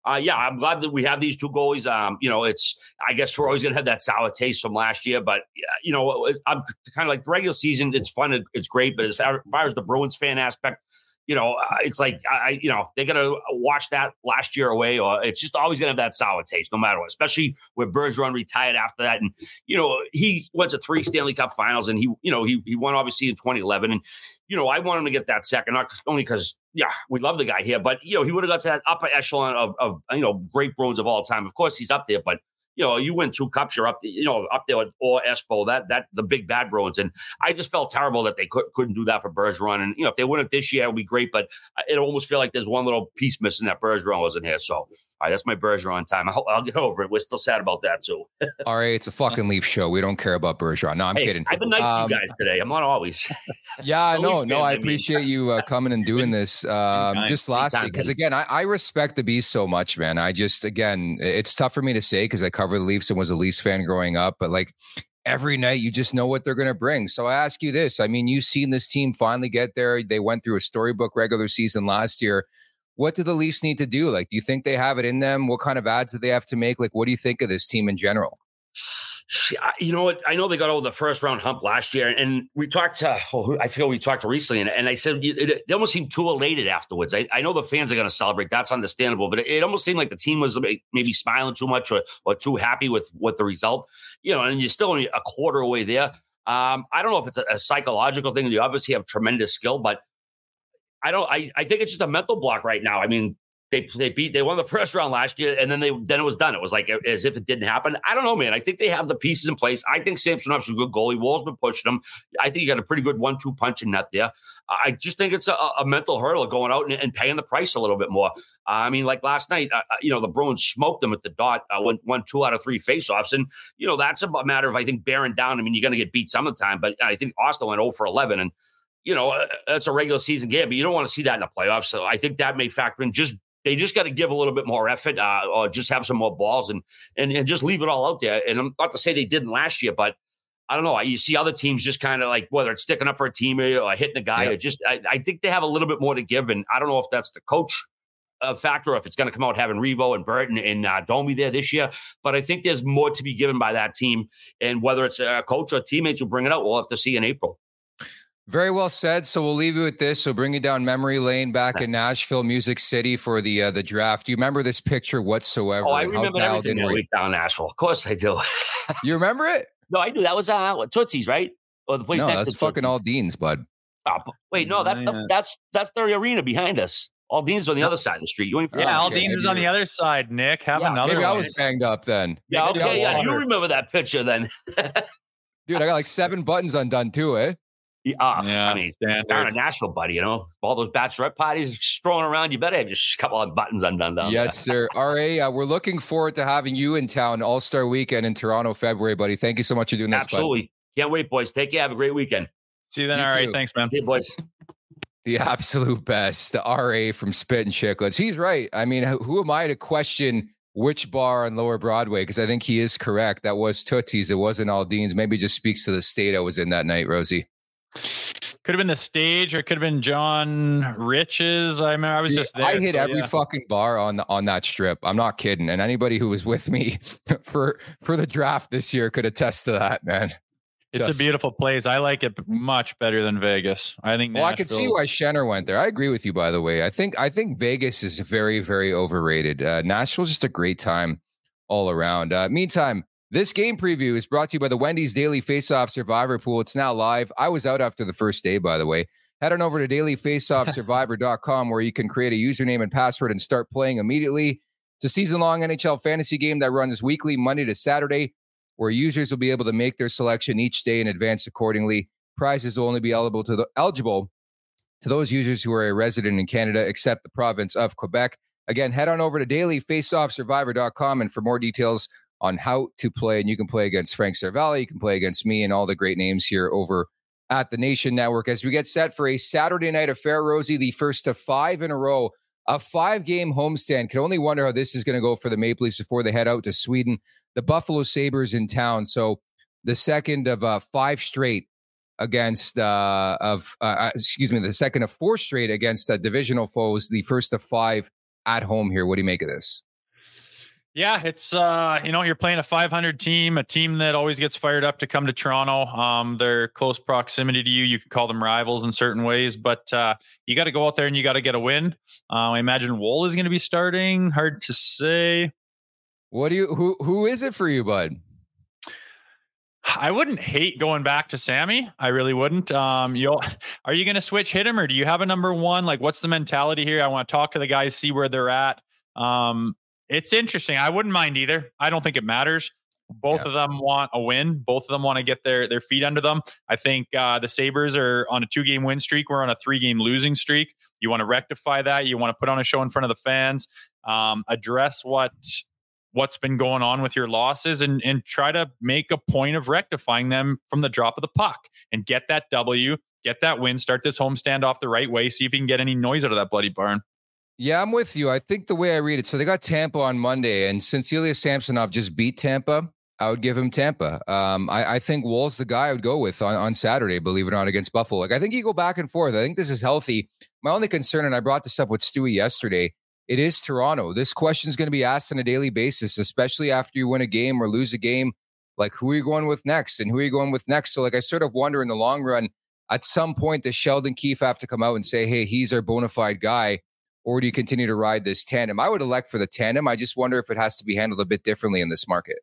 uh, yeah, I'm glad that we have these two goalies. Um, you know, it's I guess we're always to have that sour taste from last year, but you know, I'm kind of like the regular season. It's fun, it's great, but as far, as, far as the Bruins fan aspect, you know, uh, it's like I, you know, they're gonna watch that last year away, or it's just always gonna have that sour taste, no matter what. Especially with Bergeron retired after that, and you know, he went to three Stanley Cup Finals, and he, you know, he he won obviously in 2011, and you know, I want him to get that second, not only because yeah, we love the guy here, but you know, he would have got to that upper echelon of, of you know great Bruins of all time. Of course, he's up there, but you know, you win two cups, you're up, you know, up there with or Espo, that that the big bad Bruins. And I just felt terrible that they could, couldn't do that for Bergeron. And you know, if they win it this year, it would be great. But uh, it almost feel like there's one little piece missing that Bergeron wasn't here. So, all right, that's my Bergeron time. I'll, I'll get over it. We're still sad about that too. *laughs* all right, it's a fucking Leaf show. We don't care about Bergeron. No, I'm hey, kidding. I've been nice um, to you um, guys today. I'm not always. *laughs* yeah, no, no. I appreciate you uh, *laughs* coming and doing this. Um, just lastly, because again, I, I respect the beast so much, man. I just again, it's tough for me to say because I cover the Leafs and was a Leafs fan growing up, but like every night you just know what they're going to bring. So I ask you this. I mean, you've seen this team finally get there. They went through a storybook regular season last year. What do the Leafs need to do? Like, do you think they have it in them? What kind of ads do they have to make? Like, what do you think of this team in general? You know what? I know they got over the first round hump last year, and we talked to. Oh, I feel we talked to recently, and, and I said it, it, almost seemed too elated afterwards. I, I know the fans are going to celebrate. That's understandable, but it, it, almost seemed like the team was maybe smiling too much or, or too happy with with the result. You know, and you're still only a quarter away there. Um, I don't know if it's a, a psychological thing. You obviously have tremendous skill, but I don't. I, I think it's just a mental block right now. I mean, they they beat they won the *laughs* first round last year, and then they then it was done. It was like as if it didn't happen. I don't know, man. I think they have the pieces in place. I think Samsonov's a good goalie. Woll's been pushing him. I think you got a pretty good one-two punch in net there. I just think it's a, a mental hurdle going out and, and, paying the price a little bit more. I mean, like last night, uh, uh, you know, the Bruins smoked them at the dot, uh, won, won two out of three faceoffs, and you know that's a matter of I think bearing down. I mean, you're going to get beat some of the time, but I think Austin went 0 for 11, and you know, uh, that's a regular season game, but you don't want to see that in the playoffs. So I think that may factor in just they just got to give a little bit more effort, uh, or just have some more balls, and and and just leave it all out there. And I'm not to say they didn't last year, but I don't know. You see other teams just kind of like whether it's sticking up for a teammate or hitting a guy, or just I, I, think they have a little bit more to give. And I don't know if that's the coach uh, factor, or if it's going to come out having Revo and Burton and uh, Domi there this year. But I think there's more to be given by that team, and whether it's a coach or teammates who bring it out, we'll have to see in April. Very well said. So we'll leave you with this. So bring you down memory lane back in Nashville, Music City for the uh, the draft. Do you remember this picture whatsoever? Oh, I remember everything that week down Nashville. Of course I do. *laughs* you remember it? No, I do. That was uh, Tootsie's, right? Or the place no, next that's to fucking Aldean's, bud. Oh, wait, no, that's the, that's that's the arena behind us. Aldean's on the other side of the street. You ain't yeah, Aldean's is on the other side. Nick, have yeah, another. Maybe one. I was banged up then. Yeah, okay, yeah, you remember that picture then, *laughs* dude. I got like seven buttons undone too, eh? Uh, yeah, I mean, standard. down in Nashville, buddy, you know, all those bachelorette parties strolling around, you better have just a couple of buttons undone down Yes, sir. *laughs* RA, uh, we're looking forward to having you in town All Star Weekend in Toronto, February, buddy. Thank you so much for doing this. Absolutely. Bud. Can't wait, boys. Take care. Have a great weekend. See you then. You all Thanks, man. Hey, boys. The absolute best, the RA from Spittin' Chiclets. He's right. I mean, who am I to question which bar on Lower Broadway? Because I think he is correct. That was Tootsie's. It wasn't Aldean's. Maybe just speaks to the state I was in that night, Rosie. Could have been the stage, or it could have been John Rich's. I mean, I was Dude, just there. I hit so, every yeah. fucking bar on the, on that strip. I'm not kidding. And anybody who was with me *laughs* for for the draft this year could attest to that, man. It's just, a beautiful place. I like it much better than Vegas. I think. Well, I can see why Shenner went there. I agree with you, by the way. I think I think Vegas is very very overrated. Uh, Nashville's just a great time all around. Uh, meantime, this game preview is brought to you by the Wendy's Daily Faceoff Survivor Pool. It's now live. I was out after the first day, by the way. Head on over to dailyfaceoffsurvivor.com where you can create a username and password and start playing immediately. It's a season long NHL fantasy game that runs weekly, Monday to Saturday, where users will be able to make their selection each day in advance accordingly. Prizes will only be eligible to the, eligible to those users who are a resident in Canada, except the province of Quebec. Again, head on over to dailyfaceoffsurvivor.com and for more details on how to play. And you can play against Frank Seravalli, you can play against me and all the great names here over at the Nation Network as we get set for a Saturday night affair, Rosie, the first of five in a row. A five game homestand. Can only wonder how this is going to go for the Maple Leafs before they head out to Sweden. The Buffalo Sabres in town. So the second of uh, five straight against uh, of uh, uh excuse me, the second of four straight against uh, divisional foes. The first of five at home here. What do you make of this? Yeah, it's uh, you know, you're playing a 500 team, a team that always gets fired up to come to Toronto. Um, they're close proximity to you. You could call them rivals in certain ways, but uh, you got to go out there and you got to get a win. Uh, I imagine Woll is going to be starting. Hard to say. What do you who who is it for you, bud? I wouldn't hate going back to Sammy. I really wouldn't. Um, you *laughs* are you going to switch hit him or do you have a number one? Like, what's the mentality here? I want to talk to the guys, see where they're at. Um, it's interesting. I wouldn't mind either. I don't think it matters. Both yeah. of them want a win. Both of them want to get their their feet under them. I think uh, the Sabres are on a two game win streak. We're on a three game losing streak. You want to rectify that. You want to put on a show in front of the fans. Um, address what what's been going on with your losses and and try to make a point of rectifying them from the drop of the puck and get that W, get that win, start this homestand off the right way, see if you can get any noise out of that bloody barn. Yeah, I'm with you. I think the way I read it, so they got Tampa on Monday, and since Ilya Samsonov just beat Tampa, I would give him Tampa. Um, I, I, think Woll's the guy I would go with on, on Saturday, believe it or not, against Buffalo. Like I think you go back and forth. I think this is healthy. My only concern, and I brought this up with Stewie yesterday, it is Toronto. This question is going to be asked on a daily basis, especially after you win a game or lose a game. Like, who are you going with next? And who are you going with next? So, like, I sort of wonder in the long run, at some point, does Sheldon Keefe have to come out and say, hey, he's our bona fide guy? Or do you continue to ride this tandem? I would elect for the tandem. I just wonder if it has to be handled a bit differently in this market.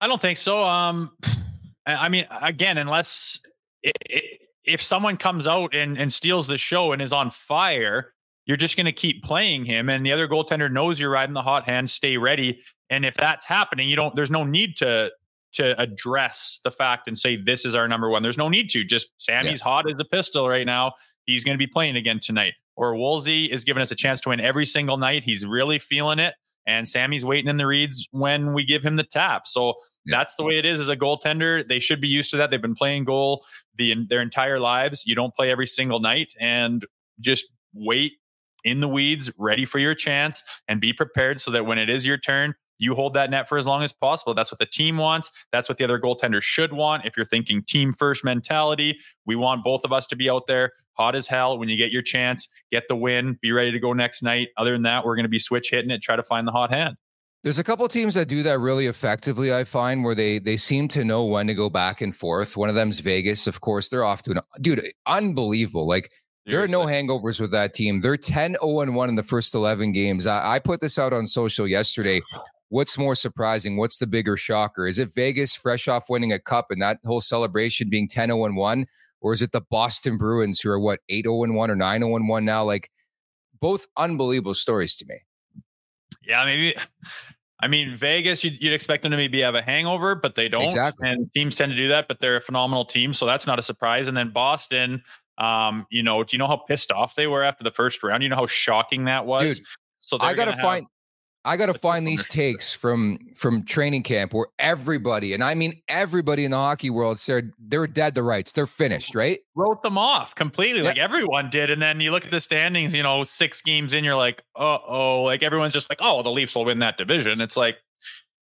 I don't think so. Um, I mean, again, unless it, it, if someone comes out and, and steals the show and is on fire, you're just going to keep playing him. And the other goaltender knows you're riding the hot hand, stay ready. And if that's happening, you don't, there's no need to, to address the fact and say, this is our number one. There's no need to just Sammy's yeah. hot as a pistol right now. He's going to be playing again tonight. Or Woolsey is giving us a chance to win every single night. He's really feeling it. And Sammy's waiting in the reads when we give him the tap. So yeah. That's the way it is as a goaltender. They should be used to that. They've been playing goal the their entire lives. You don't play every single night and just wait in the weeds, ready for your chance and be prepared so that when it is your turn, you hold that net for as long as possible. That's what the team wants. That's what the other goaltender should want. If you're thinking team first mentality, we want both of us to be out there hot as hell. When you get your chance, get the win, be ready to go next night. Other than that, we're going to be switch hitting it, try to find the hot hand. There's a couple teams that do that really effectively. I find where they they seem to know when to go back and forth. One of them's Vegas, of course. They're off to an dude, unbelievable. Like there are no hangovers with that team. They're 10 0 1 in the first 11 games. I, I put this out on social yesterday. What's more surprising? What's the bigger shocker? Is it Vegas fresh off winning a cup and that whole celebration being 10 0 1? Or is it the Boston Bruins who are what, 8 0 1 or 9 0 1 now? Like both unbelievable stories to me. Yeah, maybe I mean, Vegas, you'd, you'd, expect them to maybe have a hangover, but they don't. Exactly. And teams tend to do that, but they're a phenomenal team. So that's not a surprise. And then Boston, um, you know, do you know how pissed off they were after the first round? You know how shocking that was? Dude, so I got to find. I got to find these takes from from training camp where everybody, and I mean everybody in the hockey world, said they're dead to rights. They're finished, right? Wrote them off completely, yeah. like everyone did. And then you look at the standings, you know, six games in, you're like, uh oh, like everyone's just like, oh, the Leafs will win that division. It's like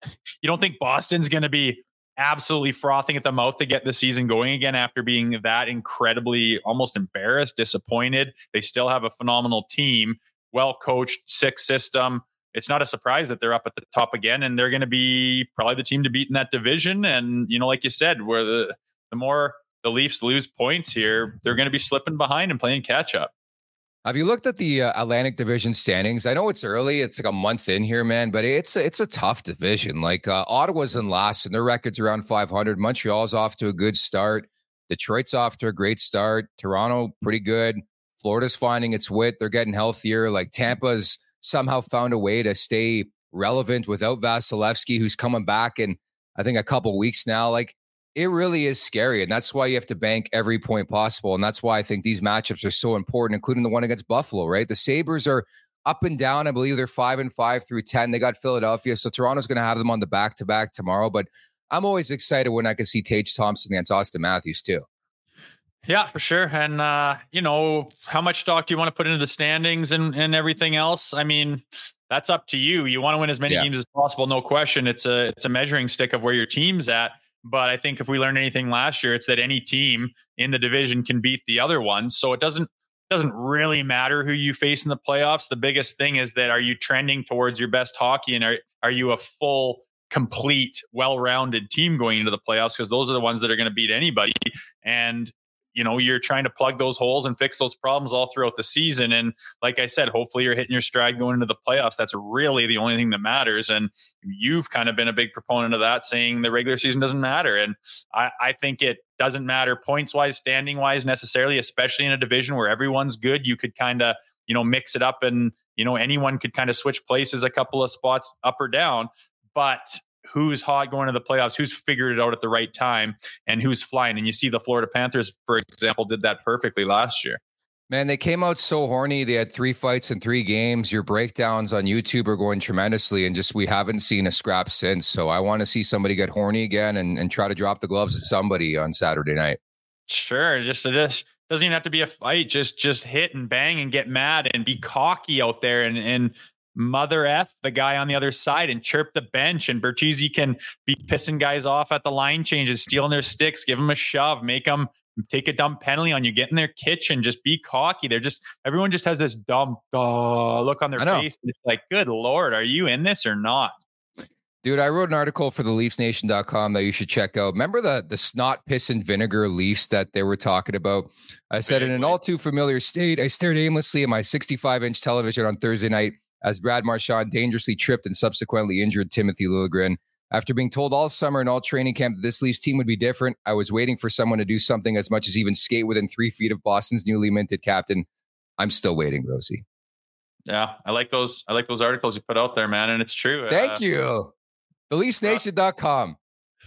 *laughs* you don't think Boston's going to be absolutely frothing at the mouth to get the season going again after being that incredibly almost embarrassed, disappointed. They still have a phenomenal team, well coached, sick system it's not a surprise that they're up at the top again, and they're going to be probably the team to beat in that division. And you know, like you said, where the the more the Leafs lose points here, they're going to be slipping behind and playing catch up. Have you looked at the uh, Atlantic Division standings? I know it's early; it's like a month in here, man. But it's a, it's a tough division. Like uh, Ottawa's in last, and their record's around 500. Montreal's off to a good start. Detroit's off to a great start. Toronto, pretty good. Florida's finding its wit. They're getting healthier. Like Tampa's somehow found a way to stay relevant without Vasilevskiy, who's coming back in, I think, a couple weeks now. Like, it really is scary. And that's why you have to bank every point possible. And that's why I think these matchups are so important, including the one against Buffalo, right? The Sabres are up and down. I believe they're five and five through 10. They got Philadelphia. So Toronto's going to have them on the back to back tomorrow. But I'm always excited when I can see Tage Thompson against Austin Matthews, too. Yeah, for sure. And uh, you know, how much stock do you want to put into the standings and, and everything else? I mean, that's up to you. You want to win as many yeah. games as possible, no question. It's a it's a measuring stick of where your team's at. But I think if we learned anything last year, it's that any team in the division can beat the other one. So it doesn't doesn't really matter who you face in the playoffs. The biggest thing is that are you trending towards your best hockey and are are you a full complete, well-rounded team going into the playoffs because those are the ones that are going to beat anybody. And you know you're trying to plug those holes and fix those problems all throughout the season. And like i said hopefully you're hitting your stride going into the playoffs. That's really the only thing that matters. And you've kind of been a big proponent of that saying the regular season doesn't matter. And i, I think it doesn't matter points wise standing wise necessarily especially in a division where everyone's good. You could kind of you know mix it up and you know anyone could kind of switch places a couple of spots up or down. But who's hot going to the playoffs, who's figured it out at the right time, and who's flying. And you see the Florida Panthers, for example, did that perfectly last year. Man, they came out so horny. They had three fights in three games. Your breakdowns on YouTube are going tremendously, and just we haven't seen a scrap since. So I want to see somebody get horny again and, and try to drop the gloves at somebody on Saturday night. Sure, just just doesn't even have to be a fight. Just just hit and bang and get mad and be cocky out there and and mother F the guy on the other side and chirp the bench. And Bertuzzi can be pissing guys off at the line changes, stealing their sticks, give them a shove, make them take a dumb penalty on you, get in their kitchen, just be cocky. They're just, everyone just has this dumb uh, look on their face. It's like, good Lord, are you in this or not? Dude, I wrote an article for the leafsnation.com that you should check out. Remember the the snot, piss, and vinegar Leafs that they were talking about? I said, in an all too familiar state, I stared aimlessly at my 65 inch television on Thursday night as Brad Marchand dangerously tripped and subsequently injured Timothy Liljegren. After being told all summer and all training camp that this Leafs team would be different, I was waiting for someone to do something as much as even skate within three feet of Boston's newly minted captain. I'm still waiting, Rosie. Yeah, I like those. I like those articles you put out there, man, and it's true. Thank Uh, you. TheLeafsNation.com.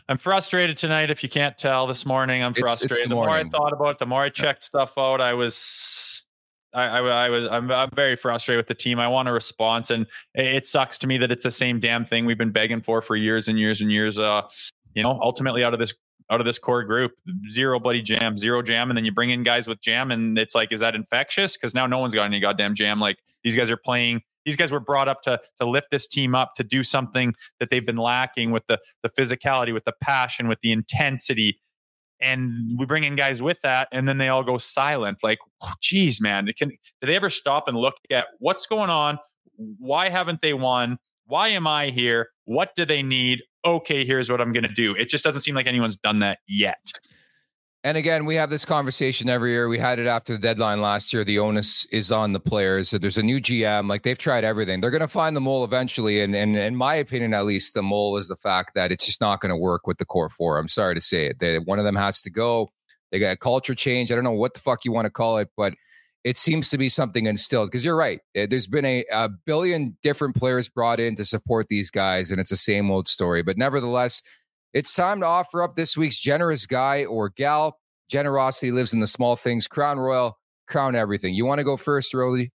I'm frustrated tonight. If you can't tell, this morning I'm It's- it's frustrated. the the more I thought about it, the more I checked stuff out. I was, I, I, I was, I'm, I'm very frustrated with the team. I want a response, and it, sucks to me that it's the same damn thing we've been begging for for years and years and years. Uh, you know, ultimately out of this out of this core group, zero buddy jam, zero jam, and then you bring in guys with jam, and it's like, is that infectious? Because now no one's got any goddamn jam. Like these guys are playing. These guys were brought up to to lift this team up to do something that they've been lacking with the the physicality, with the passion, with the intensity. And we bring in guys with that, and then they all go silent. Like, geez, man, can do they ever stop and look at what's going on? Why haven't they won? Why am I here? What do they need? Okay, here's what I'm going to do. It just doesn't seem like anyone's done that yet. And again, we have this conversation every year. We had it after the deadline last year. The onus is on the players. There's a new GM. Like they've tried everything. They're going to find the mole eventually. And, and in my opinion, at least, the mole is the fact that it's just not going to work with the core four. I'm sorry to say it. They, one of them has to go. They got a culture change. I don't know what the fuck you want to call it, but it seems to be something instilled. Because you're right. Eh, There's been a, a billion different players brought in to support these guys, and it's the same old story. But nevertheless, it's time to offer up this week's generous guy or gal. Generosity lives in the small things. Crown Royal, crown everything. You want to go first, Rolly?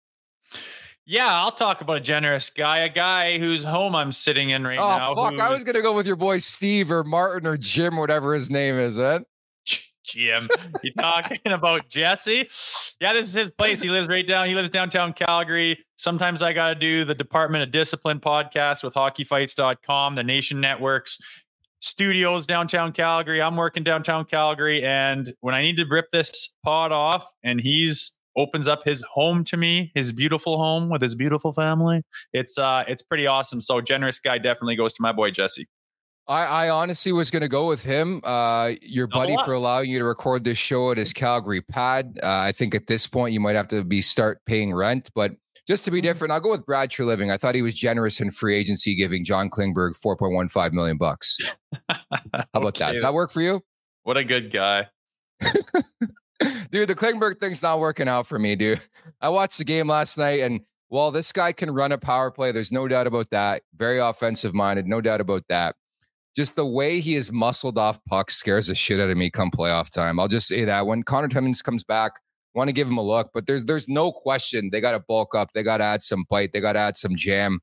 Yeah, I'll talk about a generous guy, a guy whose home I'm sitting in right oh, now. fuck. I was going to go with your boy Steve or Martin or Jim, whatever his name is, eh? man. Jim. You talking *laughs* about Jesse? Yeah, this is his place. He lives right down. He lives downtown Calgary. Sometimes I got to do the Department of Discipline podcast with hockeyfights.com, the Nation Networks studios downtown Calgary. I'm working downtown Calgary. And when I need to rip this pod off and he's opens up his home to me, his beautiful home with his beautiful family, it's uh it's pretty awesome. So generous guy definitely goes to my boy Jesse. I, I honestly was going to go with him. Uh, your Not buddy for allowing you to record this show at his Calgary pad. Uh, I think at this point you might have to be start paying rent, but just to Mm-hmm. be different, I'll go with Brad Treliving. I thought he was generous in free agency, giving John Klingberg four point one five million bucks. How about that? Does that work for you? What a good guy. *laughs* dude, the Klingberg thing's not working out for me, dude. I watched the game last night, and while this guy can run a power play, there's no doubt about that. Very offensive minded, no doubt about that. Just the way he is muscled off pucks scares the shit out of me come playoff time. I'll just say that when Connor Timmins comes back, want to give him a look, but there's there's no question they got to bulk up. They got to add some bite. They got to add some jam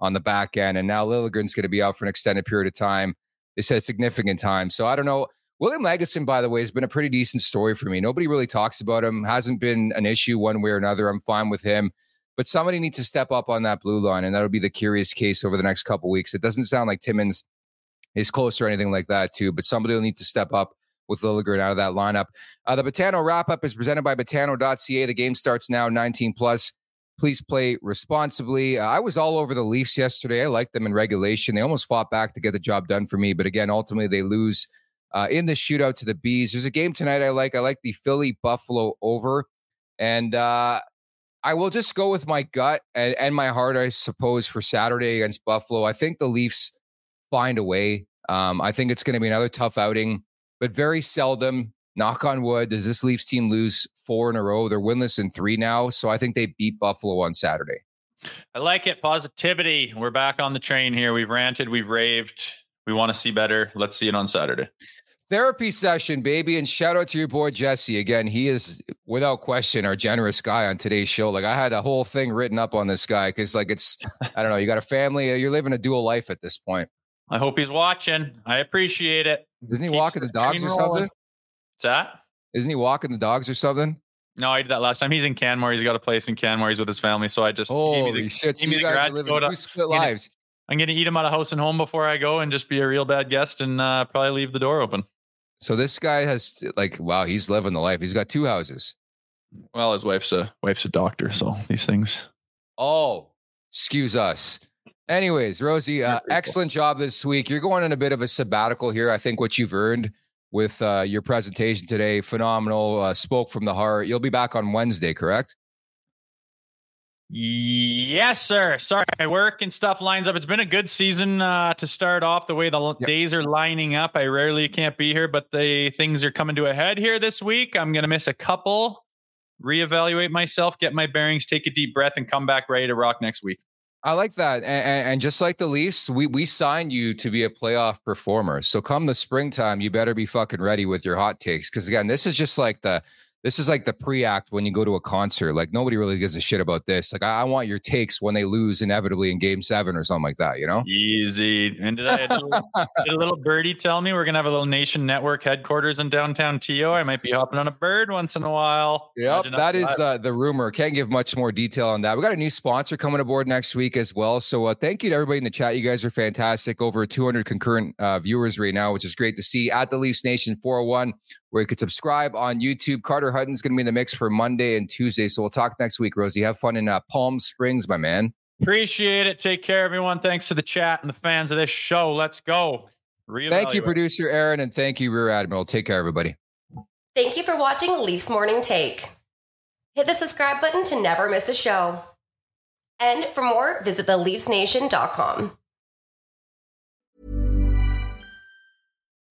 on the back end. And now Liljegren's going to be out for an extended period of time. They said significant time. So I don't know. William Lagesson, by the way, has been a pretty decent story for me. Nobody really talks about him. Hasn't been an issue one way or another. I'm fine with him. But somebody needs to step up on that blue line, and that'll be the curious case over the next couple weeks. It doesn't sound like Timmins is close or anything like that, too. But somebody will need to step up with Liljegren out of that lineup. Uh, the Betano wrap up is presented by Betano.ca. The game starts now, 19 plus. Please play responsibly. Uh, I was all over the Leafs yesterday. I liked them in regulation. They almost fought back to get the job done for me, but again, ultimately they lose uh, in the shootout to the Bees. There's a game tonight I like. I like the Philly Buffalo over, and uh, I will just go with my gut and, and my heart, I suppose, for Saturday against Buffalo. I think the Leafs find a way. Um, I think it's going to be another tough outing, but very seldom. Knock on wood. Does this Leafs team lose four in a row? They're winless in three now, so I think they beat Buffalo on Saturday. I like it. Positivity. We're back on the train here. We've ranted, we've raved. We want to see better. Let's see it on Saturday. Therapy session, baby. And shout out to your boy Jesse. Again, he is without question our generous guy on today's show. Like I had a whole thing written up on this guy because, like, it's I don't know. You got a family. You're living a dual life at this point. I hope he's watching. I appreciate it. Isn't he Keeps walking the dogs or rolling. something? What's that? Isn't he walking the dogs or something? No, I did that last time. He's in Canmore. He's got a place in Canmore. He's with his family. So I just Holy the- shit! So you the guys are living two split lives. I'm going to eat him out of house and home before I go and just be a real bad guest and uh, probably leave the door open. So this guy has like, wow, he's living the life. He's got two houses. Well, his wife's a wife's a doctor, so these things. Oh, excuse us. Anyways, Rosie, uh, excellent job this week. You're going on a bit of a sabbatical here. I think what you've earned with uh, your presentation today, phenomenal. Uh, spoke from the heart. You'll be back on Wednesday, correct? Yes, sir. Sorry, my work and stuff lines up. It's been a good season uh, to start off. The way the yep. days are lining up, I rarely can't be here, but the things are coming to a head here this week. I'm going to miss a couple, reevaluate myself, get my bearings, take a deep breath, and come back ready to rock next week. I like that, and, and, just like the Leafs, we we signed you to be a playoff performer. So come the springtime, you better be fucking ready with your hot takes. Because again, this is just like the this is like the pre-act when you go to a concert. Like nobody really gives a shit about this. Like I, I, want your takes when they lose inevitably in Game Seven or something like that. You know, easy. And did, I, did, a, little, *laughs* did a little birdie tell me we're gonna have a little Nation Network headquarters in downtown TO? I might be hopping on a bird once in a while. Yep, that is uh, the rumor. Can't give much more detail on that. We got a new sponsor coming aboard next week as well. So uh, thank you to everybody in the chat. You guys are fantastic. Over 200 concurrent uh, viewers right now, which is great to see. At the Leafs Nation 401 where you could subscribe on YouTube. Carter Hutton's going to be in the mix for Monday and Tuesday. So we'll talk next week, Rosie. Have fun in uh, Palm Springs, my man. Appreciate it. Take care, everyone. Thanks to the chat and the fans of this show. Let's go. Thank you, producer Aaron, and thank you, Rear Admiral. Take care, everybody. Thank you for watching Leafs Morning Take. Hit the subscribe button to never miss a show. And for more, visit theleafsnation.com.